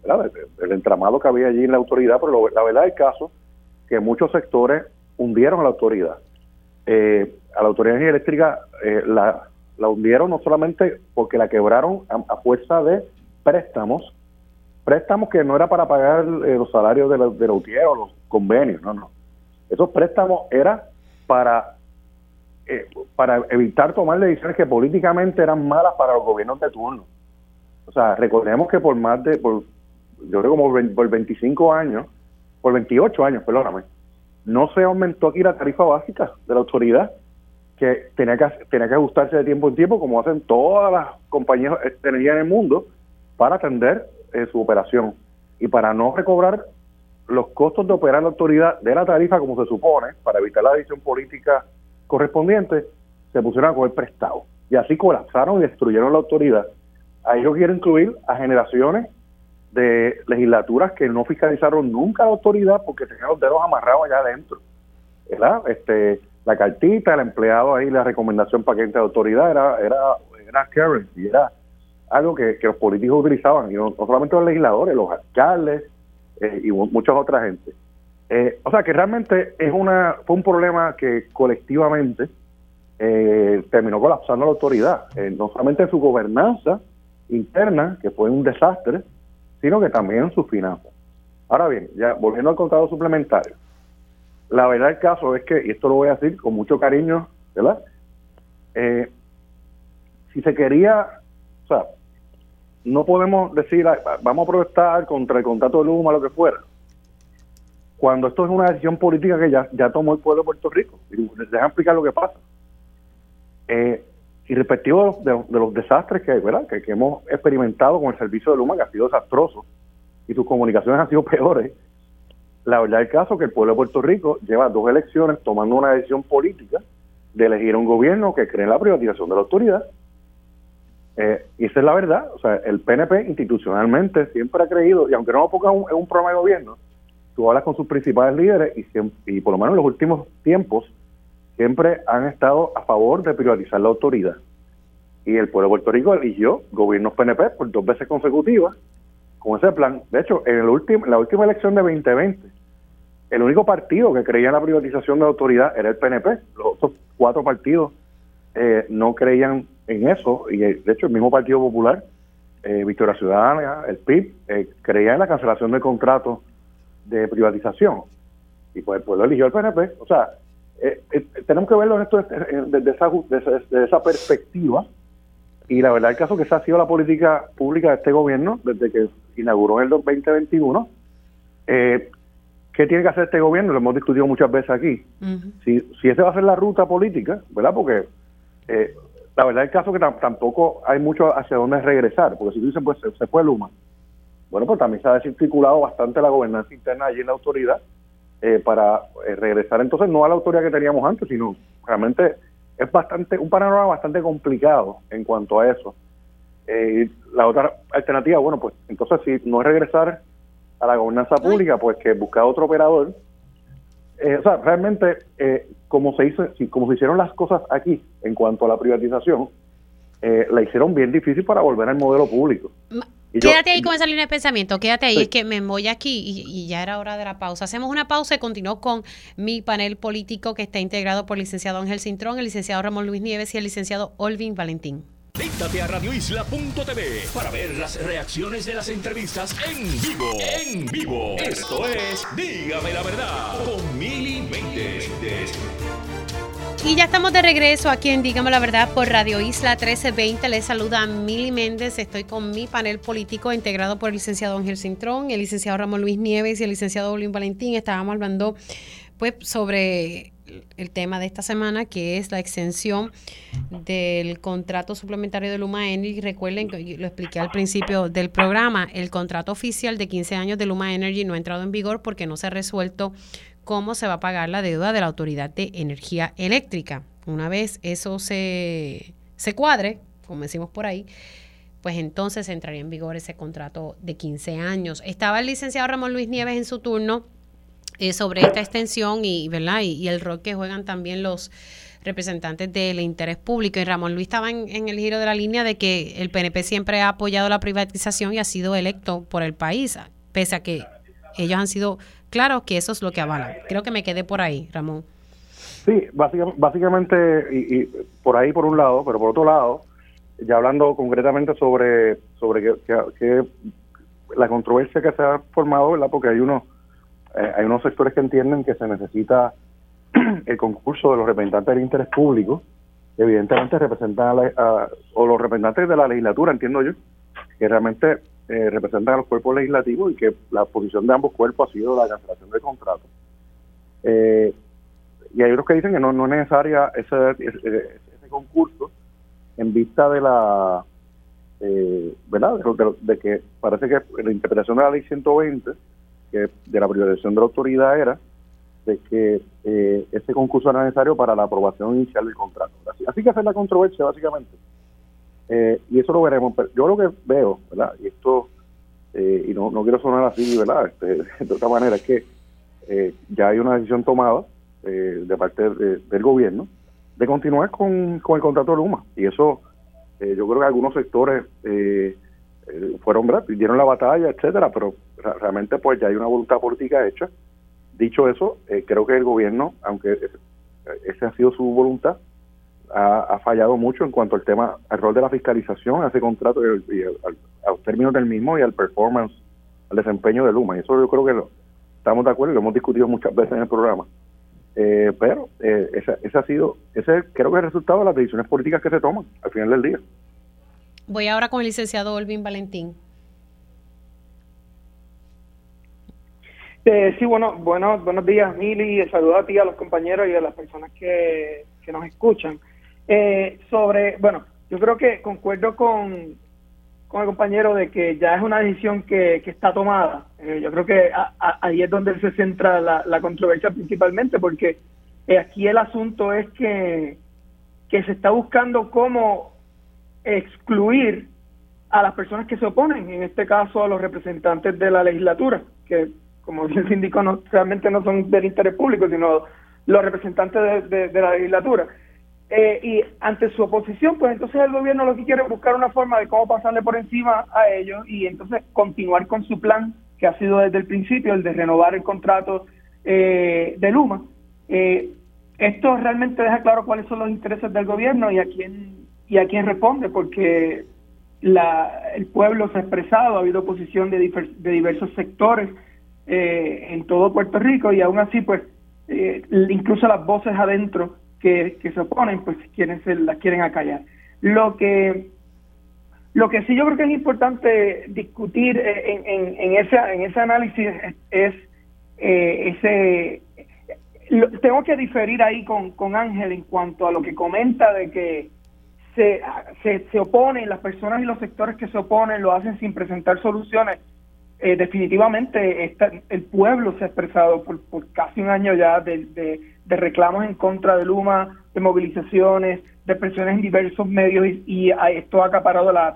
del- entramado que había allí en la autoridad, pero la verdad del caso que muchos sectores hundieron a la autoridad. Eh, a la autoridad eléctrica eh, la, la hundieron no solamente porque la quebraron a, fuerza de préstamos, préstamos que no era para pagar eh, los salarios de la, de la UTIER o los convenios, no, no. Esos préstamos era para eh, para evitar tomar decisiones que políticamente eran malas para los gobiernos de turno. O sea, recordemos que por más de, por, yo creo como por 20 por 25 años, por 28 años, perdóname, no se aumentó aquí la tarifa básica de la autoridad, que tenía que, tenía que ajustarse de tiempo en tiempo, como hacen todas las compañías de energía en el mundo, para atender eh, su operación. Y para no recobrar los costos de operar la autoridad de la tarifa como se supone, para evitar la decisión política correspondiente, se pusieron a coger prestado. Y así colapsaron y destruyeron la autoridad. Ahí yo quiero incluir a generaciones de legislaturas que no fiscalizaron nunca la autoridad porque tenían los dedos amarrados allá adentro. ¿Verdad? Este, la cartita, el empleado ahí, la recomendación para que entre la autoridad era, era, era currency, era algo que, los políticos utilizaban, y no, solamente los legisladores, los alcaldes eh, y muchas otras gente. Eh, o sea que realmente es una fue un problema que colectivamente eh, terminó colapsando la autoridad, no solamente en su gobernanza interna, que fue un desastre, sino que también sus finanzas. Ahora bien, ya volviendo al contado suplementario, la verdad del caso es que, y esto lo voy a decir con mucho cariño, ¿verdad? si se quería, o sea, no podemos decir, vamos a protestar contra el contrato de Luma, lo que fuera, cuando esto es una decisión política que ya, ya tomó el pueblo de Puerto Rico. Deja explicar lo que pasa. Eh, y respectivo de, los desastres que, ¿verdad? Que, hemos experimentado con el servicio de Luma, que ha sido desastroso, y sus comunicaciones han sido (laughs) peores, la verdad del caso es que el pueblo de Puerto Rico lleva dos elecciones tomando una decisión política de elegir un gobierno que cree en la privatización de la autoridad eh, y esa es la verdad. O sea, el PNP institucionalmente siempre ha creído, y aunque no lo en un programa de gobierno, tú hablas con sus principales líderes y, y por lo menos en los últimos tiempos siempre han estado a favor de privatizar la autoridad. Y el pueblo de Puerto Rico eligió gobiernos PNP por dos veces consecutivas con ese plan. De hecho, en, el último, la última elección de 2020, el único partido que creía en la privatización de la autoridad era el PNP. Los otros cuatro partidos eh, no creían en eso, y de hecho el mismo Partido Popular, eh, Victoria Ciudadana, el PIB, eh, creía en la cancelación del contrato de privatización. Y pues el pueblo eligió al PNP. O sea, eh, tenemos que verlo en esto desde esa, desde esa perspectiva. Y la verdad el caso que esa ha sido la política pública de este gobierno desde que inauguró en el 2021. Eh, ¿Qué tiene que hacer este gobierno? Lo hemos discutido muchas veces aquí. si, si esa va a ser la ruta política, ¿verdad? Porque eh, la verdad el caso que tampoco hay mucho hacia dónde regresar, porque si tú dices, pues se, fue Luma, bueno, pues también se ha desarticulado bastante la gobernanza interna allí en la autoridad eh, para eh, regresar entonces no a la autoridad que teníamos antes, sino realmente es bastante un panorama bastante complicado en cuanto a eso. Eh, la otra alternativa, bueno, pues entonces si no es regresar a la gobernanza pública, pues que buscar otro operador. o sea, realmente como se hizo, como se hicieron las cosas aquí en cuanto a la privatización, eh, la hicieron bien difícil para volver al modelo público. Quédate ahí con esa línea de pensamiento, quédate ahí, es que me voy aquí y, ya era hora de la pausa. Hacemos una pausa y continúo con mi panel político que está integrado por el licenciado Ángel Cintrón, el licenciado Ramón Luis Nieves y el licenciado Olvin Valentín. Conéctate a radioisla.tv para ver las reacciones de las entrevistas en vivo. En vivo. Esto es Dígame la verdad con Mili y ya estamos de regreso aquí en Dígame la Verdad por Radio Isla 1320. Les saluda Mili Méndez. Estoy con mi panel político integrado por el licenciado Ángel Cintrón, el licenciado Ramón Luis Nieves y el licenciado Olin Valentín. Estábamos hablando pues sobre el tema de esta semana, que es la extensión del contrato suplementario de Luma Energy. Recuerden que lo expliqué al principio del programa, el contrato oficial de 15 años de Luma Energy no ha entrado en vigor porque no se ha resuelto cómo se va a pagar la deuda de la Autoridad de Energía Eléctrica. Una vez eso se, se cuadre, como decimos por ahí, pues entonces entraría en vigor ese contrato de 15 años. Estaba el licenciado Ramón Luis Nieves en su turno eh, sobre esta extensión y, ¿verdad? Y, el rol que juegan también los representantes del interés público. Y Ramón Luis estaba en, en, el giro de la línea de que el PNP siempre ha apoyado la privatización y ha sido electo por el país, pese a que ellos han sido claro que eso es lo que avala. Creo que me quedé por ahí, Ramón. Sí, básicamente, y, por ahí por un lado, pero por otro lado, ya hablando concretamente sobre sobre que, la controversia que se ha formado, ¿verdad? Porque hay unos eh, hay unos sectores que entienden que se necesita (clears throat) el concurso de los representantes del interés público, que evidentemente representan a, o los representantes de la legislatura, entiendo yo, que realmente eh, representan a los cuerpos legislativos y que la posición de ambos cuerpos ha sido la cancelación del contrato. Eh, y hay otros que dicen que no, no es necesaria ese, ese, concurso en vista de la, eh, ¿verdad? De, que parece que la interpretación de la ley 120, que de la priorización de la autoridad era de que eh, ese concurso era necesario para la aprobación inicial del contrato. Así, que hacer la controversia básicamente eh, y eso lo veremos. Pero yo lo que veo, ¿verdad? Y esto eh, y no, no quiero sonar así, ¿verdad? Este, (laughs) de otra manera, es que eh, ya hay una decisión tomada eh, de parte del gobierno de continuar con, con el contrato de Luma. Y eso, yo creo que algunos sectores fueron, ¿verdad? Dieron la batalla, etcétera, pero realmente pues ya hay una voluntad política hecha. Dicho eso, creo que el gobierno, aunque esa ha sido su voluntad, ha, fallado mucho en cuanto al tema, al rol de la fiscalización a ese contrato y, a los términos del mismo y al performance, al desempeño de Luma. Y eso yo creo que lo, estamos de acuerdo y lo hemos discutido muchas veces en el programa. Eh, pero eh, ese, ha sido, ese creo que es el resultado de las decisiones políticas que se toman al final del día. Voy ahora con el licenciado Olvin Valentín. Eh, sí, bueno, bueno, buenos días, Mili. Saludos a ti, a los compañeros y a las personas que, que nos escuchan. Eh, sobre, bueno, yo creo que concuerdo con, con el compañero de que ya es una decisión que, que está tomada. Eh, yo creo que ahí es donde se centra la, controversia principalmente, porque eh, aquí el asunto es que, que se está buscando cómo excluir a las personas que se oponen, en este caso a los representantes de la legislatura, que como (laughs) bien se indicó, no, realmente no son del interés público, sino los representantes de la legislatura. Eh, y ante su oposición, pues entonces el gobierno lo que quiere es buscar una forma de cómo pasarle por encima a ellos y entonces continuar con su plan que ha sido desde el principio el de renovar el contrato eh, de Luma. Eh, esto realmente deja claro cuáles son los intereses del gobierno y a quién y a quién responde, porque la, el pueblo se ha expresado, ha habido oposición de, de diversos sectores en todo Puerto Rico y aún así, pues, incluso las voces adentro que, se oponen, pues quieren se las quieren acallar. Lo que lo que sí yo creo que es importante discutir en, en, en ese, en ese análisis es, eh, ese tengo que diferir ahí con, con Ángel en cuanto a lo que comenta de que se, se, se oponen, las personas y los sectores que se oponen lo hacen sin presentar soluciones. Eh, definitivamente el pueblo se ha expresado por, por casi un año ya de, de, reclamos en contra de Luma, de movilizaciones, de presiones en diversos medios y, esto ha acaparado la,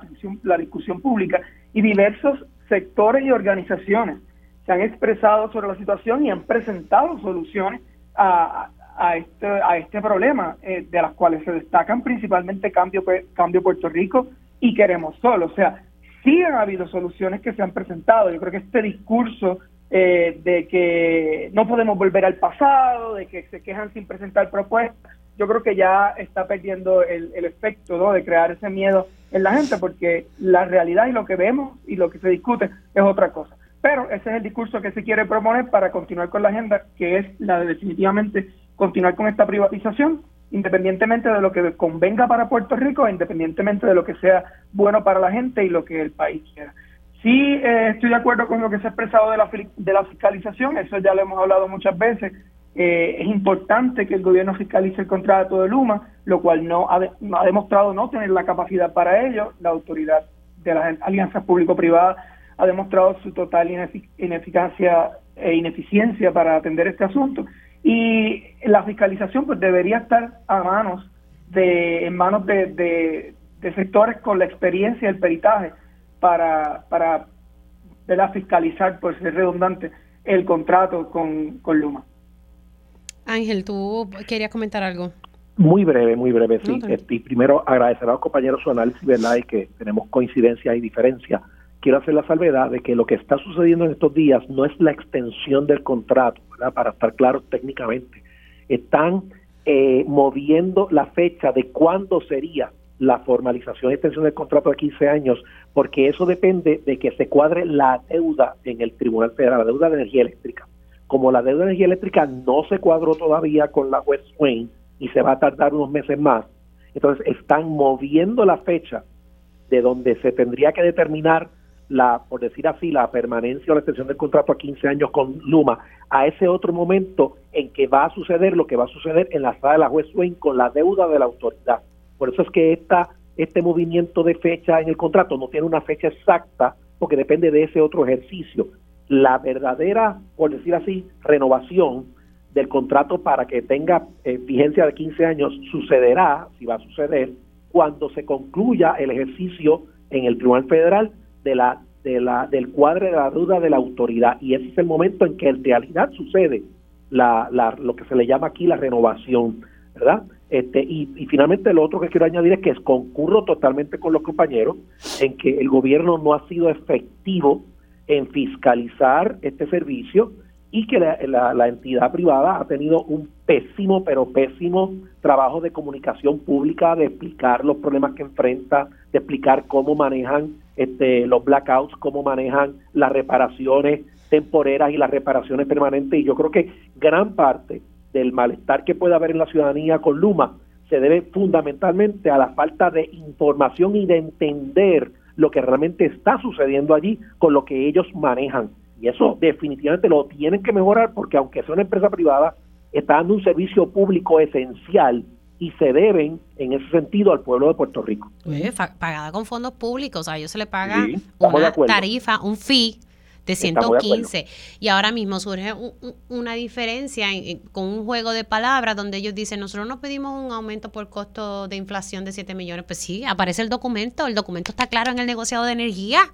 discusión pública y diversos sectores y organizaciones se han expresado sobre la situación y han presentado soluciones a, este, este problema, eh, de las cuales se destacan principalmente Cambio Puerto Rico y Queremos Solo. O sea, sí han habido soluciones que se han presentado. Yo creo que este discurso eh, de que no podemos volver al pasado, de que se quejan sin presentar propuestas, yo creo que ya está perdiendo el, efecto ¿no? de crear ese miedo en la gente, porque la realidad y lo que vemos y lo que se discute es otra cosa. Pero ese es el discurso que se quiere proponer para continuar con la agenda, que es la de definitivamente continuar con esta privatización independientemente de lo que convenga para Puerto Rico, independientemente de lo que sea bueno para la gente y lo que el país quiera. Sí, eh, estoy de acuerdo con lo que se ha expresado de la, de la fiscalización, eso ya lo hemos hablado muchas veces. Eh, es importante que el gobierno fiscalice el contrato de Luma, lo cual no ha, demostrado no tener la capacidad para ello. La autoridad de las alianzas público-privadas ha demostrado su total ineficacia e ineficiencia para atender este asunto. Y la fiscalización pues debería estar a manos de, en manos de, sectores con la experiencia el peritaje para, para la fiscalizar, por ser redundante, el contrato con, con Luma. Ángel, tú querías comentar algo. Muy breve, muy breve, sí. Este, y primero agradecer a los compañeros su análisis, ¿verdad? Y que tenemos coincidencia y diferencia quiero hacer la salvedad de que lo que está sucediendo en estos días no es la extensión del contrato, ¿verdad? para estar claros técnicamente. Están eh, moviendo la fecha de cuándo sería la formalización y extensión del contrato de 15 años, porque eso depende de que se cuadre la deuda en el Tribunal Federal, la deuda de energía eléctrica. Como la deuda de energía eléctrica no se cuadró todavía con la West Wayne y se va a tardar unos meses más, entonces están moviendo la fecha de donde se tendría que determinar la, por decir así, la permanencia o la extensión del contrato a 15 años con Luma a ese otro momento en que va a suceder lo que va a suceder en la sala de la juez Swain con la deuda de la autoridad. Por eso es que esta, este movimiento de fecha en el contrato no tiene una fecha exacta porque depende de ese otro ejercicio. La verdadera, por decir así, renovación del contrato para que tenga eh, vigencia de 15 años sucederá, si va a suceder, cuando se concluya el ejercicio en el Tribunal Federal de la de la, del cuadro de la deuda de la autoridad y ese es el momento en que en realidad sucede la, la, lo que se le llama aquí la renovación, ¿verdad? Este, y, finalmente lo otro que quiero añadir es que concurro totalmente con los compañeros en que el gobierno no ha sido efectivo en fiscalizar este servicio y que la, la, entidad privada ha tenido un pésimo, pero pésimo trabajo de comunicación pública, de explicar los problemas que enfrenta, de explicar cómo manejan este, los blackouts, cómo manejan las reparaciones temporeras y las reparaciones permanentes. Y yo creo que gran parte del malestar que puede haber en la ciudadanía con Luma se debe fundamentalmente a la falta de información y de entender lo que realmente está sucediendo allí con lo que ellos manejan. Y eso definitivamente lo tienen que mejorar porque aunque sea una empresa privada, está dando un servicio público esencial y se deben en ese sentido al pueblo de Puerto Rico. pagada con fondos públicos, a ellos se le paga una tarifa, un fee de 115. y ahora mismo surge una diferencia con un juego de palabras donde ellos dicen, nosotros no pedimos un aumento por costo de inflación de 7 millones. Pues sí, aparece el documento, el documento está claro en el negociado de energía.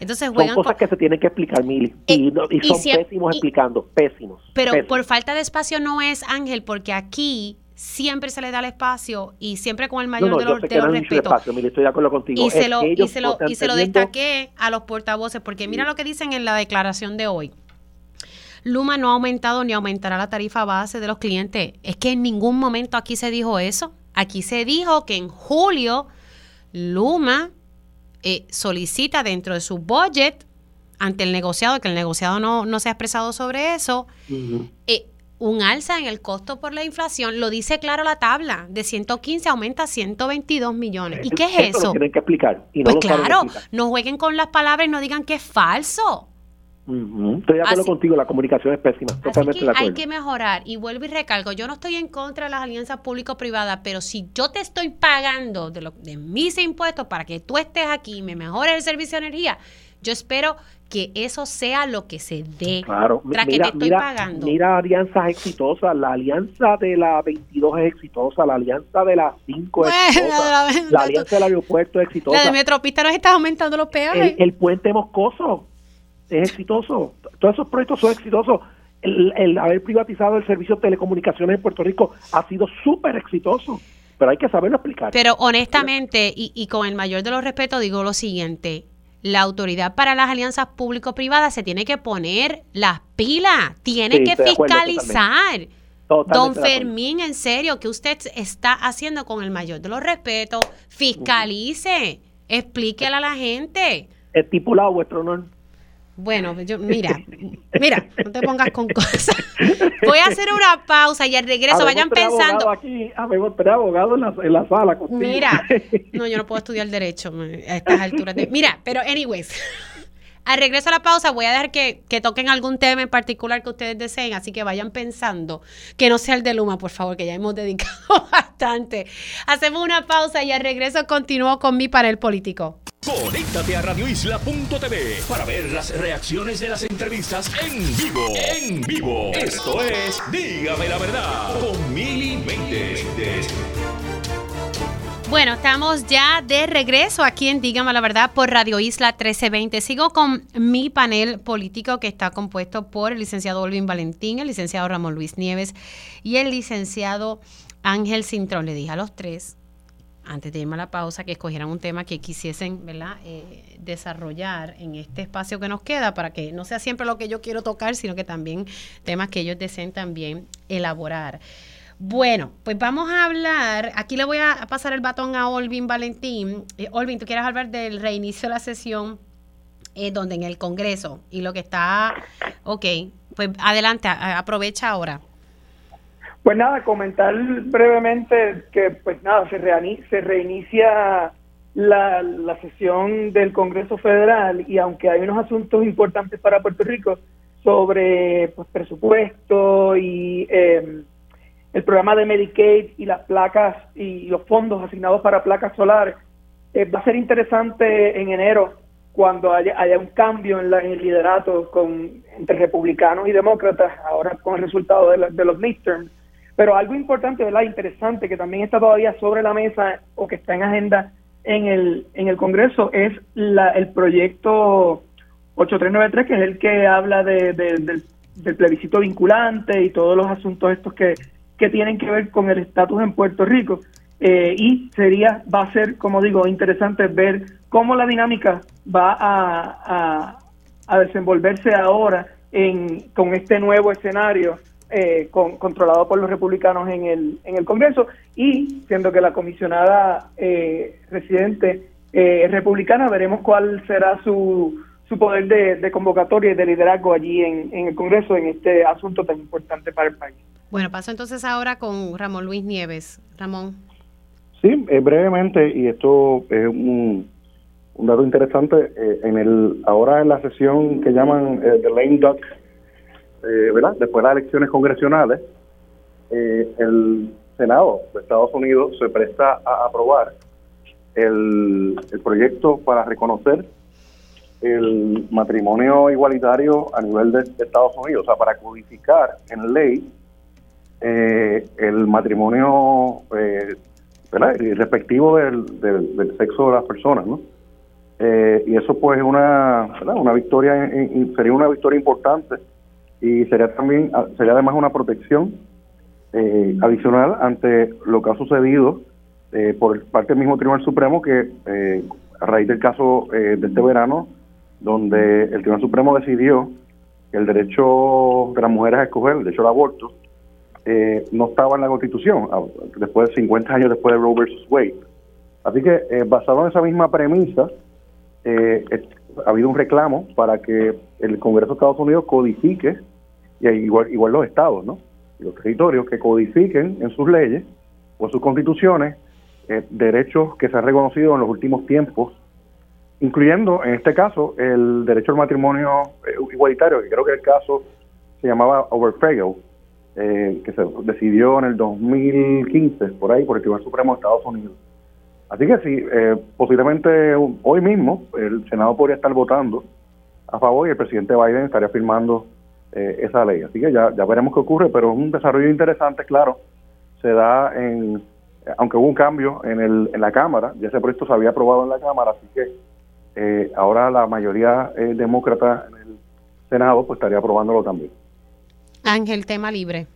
Entonces juegan son cosas que se tienen que explicar, Mili, y, eh, son pésimos explicando, pésimos. Pero por falta de espacio no es, Ángel, porque aquí siempre se le da el espacio y siempre con el mayor de los, respetos. Y se lo, y se lo, y se lo destaqué a los portavoces, porque mira lo que dicen en la declaración de hoy. Luma no ha aumentado ni aumentará la tarifa base de los clientes. Es que en ningún momento aquí se dijo eso. Aquí se dijo que en julio Luma eh, solicita dentro de su budget ante el negociado, que el negociado no, no se ha expresado sobre eso, un alza en el costo por la inflación, lo dice claro la tabla, de 115 aumenta a 122 millones. ¿Y qué es eso? tienen que explicar. pues claro, no jueguen con las palabras y no digan que es falso. Estoy de acuerdo contigo, la comunicación es pésima, totalmente de Hay que mejorar, y vuelvo y recalco, yo no estoy en contra de las alianzas público-privadas, pero si yo te estoy pagando de, lo, de mis impuestos para que tú estés aquí y me mejore el servicio de energía, yo espero que eso sea lo que se dé. Claro, mira, que te estoy pagando. Mira alianzas exitosas, la alianza de la 22 es exitosa, la alianza de la 5 es exitosa, la, alianza del aeropuerto es exitosa. La de Metropista nos está aumentando los peajes. El, puente Moscoso es exitoso, todos esos proyectos son exitosos. El, el haber privatizado el servicio de telecomunicaciones en Puerto Rico ha sido súper exitoso pero hay que saberlo explicar. Pero honestamente, y, y, con el mayor de los respetos, digo lo siguiente, la autoridad para las alianzas público-privadas se tiene que poner las pilas, tiene que fiscalizar. Don Fermín, en serio, ¿qué usted está haciendo con el mayor de los respetos? Fiscalice, explíquele a la gente. Estipulado, vuestro honor. Bueno, yo, mira, mira, no te pongas con cosas. Voy a hacer una pausa y al regreso vayan pensando. Aquí, habemos tres abogados en la, en la sala. Mira, (laughs) no, yo no puedo estudiar derecho a estas alturas. De, mira, pero anyways, al regreso a la pausa voy a dejar que, que, toquen algún tema en particular que ustedes deseen, así que vayan pensando que no sea el de Luma, por favor, que ya hemos dedicado (laughs) bastante. Hacemos una pausa y al regreso continúo con mi panel político. Conéctate a radioisla.tv para ver las reacciones de las entrevistas en vivo. En vivo. Esto es Dígame la verdad con Mili Bueno, estamos ya de regreso aquí en Dígame la verdad por Radio Isla 1320. Sigo con mi panel político que está compuesto por el licenciado Olvin Valentín, el licenciado Ramón Luis Nieves y el licenciado Ángel Cintrón. Le dije a los tres antes de irme a la pausa, que escogieran un tema que quisiesen ¿verdad? Eh, desarrollar en este espacio que nos queda para que no sea siempre lo que yo quiero tocar, sino que también temas que ellos deseen también elaborar. Bueno, pues vamos a hablar, aquí le voy a pasar el batón a Olvin Valentín. Eh, Olvin, ¿tú quieres hablar del reinicio de la sesión eh, donde en el Congreso y lo que está, ok, pues adelante, aprovecha ahora. Pues nada, comentar brevemente que pues nada, se, se reinicia la, la, sesión del Congreso Federal y aunque hay unos asuntos importantes para Puerto Rico sobre pues, presupuesto y em, el programa de Medicaid y las placas y los fondos asignados para placas solares, eh, va a ser interesante en enero cuando haya, haya un cambio en, la, el liderato con, entre republicanos y demócratas, ahora con el resultado de, de los midterms, pero algo importante, ¿verdad? Interesante, que también está todavía sobre la mesa o que está en agenda en el, en el Congreso es la, el proyecto 8393, que es el que habla de, del, plebiscito vinculante y todos los asuntos estos que, que tienen que ver con el estatus en Puerto Rico. Eh, y sería, va a ser, como digo, interesante ver cómo la dinámica va a, a, desenvolverse ahora en, con este nuevo escenario eh, con, controlado por los republicanos en el, en el Congreso y siendo que la comisionada eh, residente eh, republicana, veremos cuál será su, su poder de, de convocatoria y de liderazgo allí en, en el Congreso en este asunto tan importante para el país. Bueno, paso entonces ahora con Ramón Luis Nieves. Ramón. Sí, eh, brevemente, y esto es un, un dato interesante, eh, en el ahora en la sesión que llaman eh, The Lame Duck, ¿verdad? Después de las elecciones congresionales, el Senado de Estados Unidos se presta a aprobar el, el proyecto para reconocer el matrimonio igualitario a nivel de, Estados Unidos, o sea, para codificar en ley eh, el matrimonio eh, respectivo del, del, sexo de las personas, ¿no? Eh, y eso pues es una, una victoria, sería una victoria importante y sería también, ah, sería además una protección eh, adicional ante lo que ha sucedido eh, por parte del mismo Tribunal Supremo que a raíz del caso de este verano, donde el Tribunal Supremo decidió que el derecho de las mujeres a escoger, el derecho al aborto, eh, no estaba en la Constitución, ah, después de 50 años después de Roe versus Wade. Así que, eh, basado en esa misma premisa, eh, ha habido un reclamo para que el Congreso de Estados Unidos codifique, y igual, igual los estados, ¿no? los territorios, que codifiquen en sus leyes o en sus constituciones derechos que se han reconocido en los últimos tiempos, incluyendo, en este caso, el derecho al matrimonio igualitario, que creo que el caso se llamaba Overfagel, eh, que se decidió en el 2015, por ahí, por el Tribunal Supremo de Estados Unidos. Así que sí, eh, posiblemente hoy mismo el Senado podría estar votando a favor y el presidente Biden estaría firmando eh, esa ley. Así que ya, ya veremos qué ocurre, pero es un desarrollo interesante, claro. Se da en, aunque hubo un cambio en, el, en la Cámara, ya ese proyecto se había aprobado en la Cámara, así que ahora la mayoría demócrata en el Senado pues estaría aprobándolo también. Ángel, tema libre.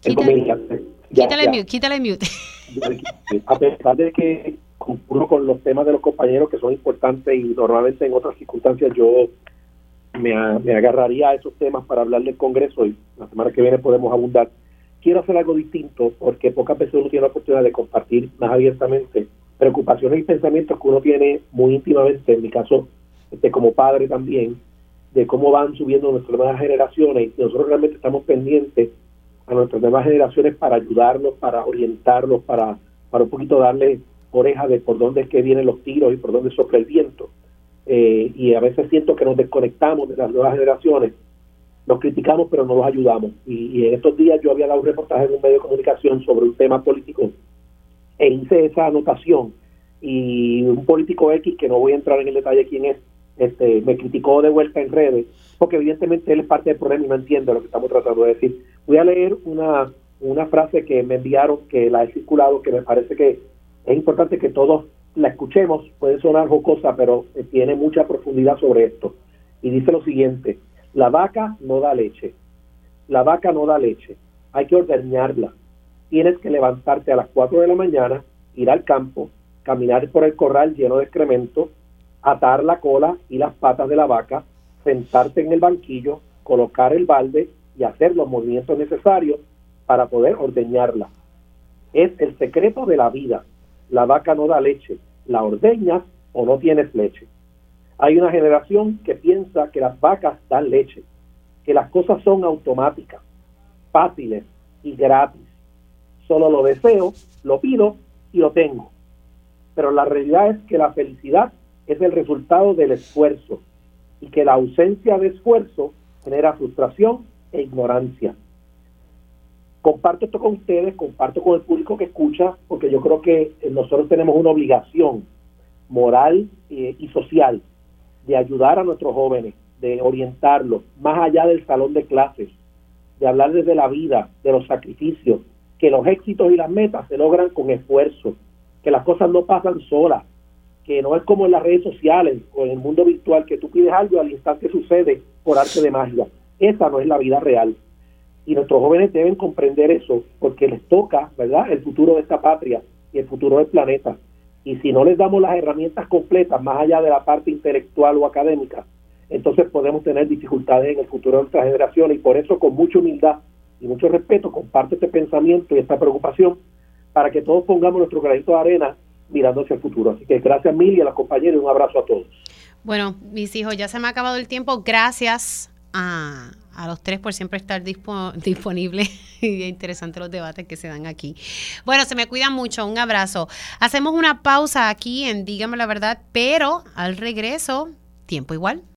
Quítale, mute, quítale mute. (laughs) A pesar de que concurro con los temas de los compañeros que son importantes y normalmente en otras circunstancias yo me, agarraría a esos temas para hablar del Congreso y la semana que viene podemos abundar. Quiero hacer algo distinto porque pocas veces uno tiene la oportunidad de compartir más abiertamente preocupaciones y pensamientos que uno tiene muy íntimamente, en mi caso este, como padre también, de cómo van subiendo nuestras nuevas generaciones y nosotros realmente estamos pendientes a nuestras nuevas generaciones para ayudarlos, para orientarlos, para, para un poquito darle oreja de por dónde es que vienen los tiros y por dónde sopla el viento. Eh, y a veces siento que nos desconectamos de las nuevas generaciones, los criticamos pero no los ayudamos. Y, en estos días yo había dado un reportaje en un medio de comunicación sobre un tema político e hice esa anotación y un político X, que no voy a entrar en el detalle quién es, este, me criticó de vuelta en redes, porque evidentemente él es parte del problema y no entiende lo que estamos tratando de decir. Voy a leer una, una frase que me enviaron, que la he circulado, que me parece que es importante que todos la escuchemos. Puede sonar jocosa, pero tiene mucha profundidad sobre esto. Y dice lo siguiente, la vaca no da leche. La vaca no da leche. Hay que ordeñarla. Tienes que levantarte a las 4 de la mañana, ir al campo, caminar por el corral lleno de excremento, atar la cola y las patas de la vaca, sentarte en el banquillo, colocar el balde y hacer los movimientos necesarios para poder ordeñarla. Es el secreto de la vida. La vaca no da leche, la ordeñas o no tienes leche. Hay una generación que piensa que las vacas dan leche, que las cosas son automáticas, fáciles y gratis. Solo lo deseo, lo pido y lo tengo. Pero la realidad es que la felicidad es el resultado del esfuerzo y que la ausencia de esfuerzo genera frustración e ignorancia. Comparto esto con ustedes, comparto con el público que escucha, porque yo creo que nosotros tenemos una obligación moral eh, y social de ayudar a nuestros jóvenes, de orientarlos más allá del salón de clases, de hablar desde la vida, de los sacrificios que los éxitos y las metas se logran con esfuerzo, que las cosas no pasan solas, que no es como en las redes sociales o en el mundo virtual que tú pides algo y al instante sucede por arte de magia. Esa no es la vida real. Y nuestros jóvenes deben comprender eso porque les toca, ¿verdad?, el futuro de esta patria y el futuro del planeta. Y si no les damos las herramientas completas, más allá de la parte intelectual o académica, entonces podemos tener dificultades en el futuro de nuestra generación. Y por eso, con mucha humildad y mucho respeto, comparto este pensamiento y esta preocupación para que todos pongamos nuestro granito de arena mirando hacia el futuro. Así que gracias mil y a los compañeros y un abrazo a todos. Bueno, mis hijos, ya se me ha acabado el tiempo. Gracias a, a los tres por siempre estar dispo, disponible (laughs) y interesante los debates que se dan aquí. Bueno, se me cuidan mucho, un abrazo. Hacemos una pausa aquí en Dígame la verdad, pero al regreso, tiempo igual.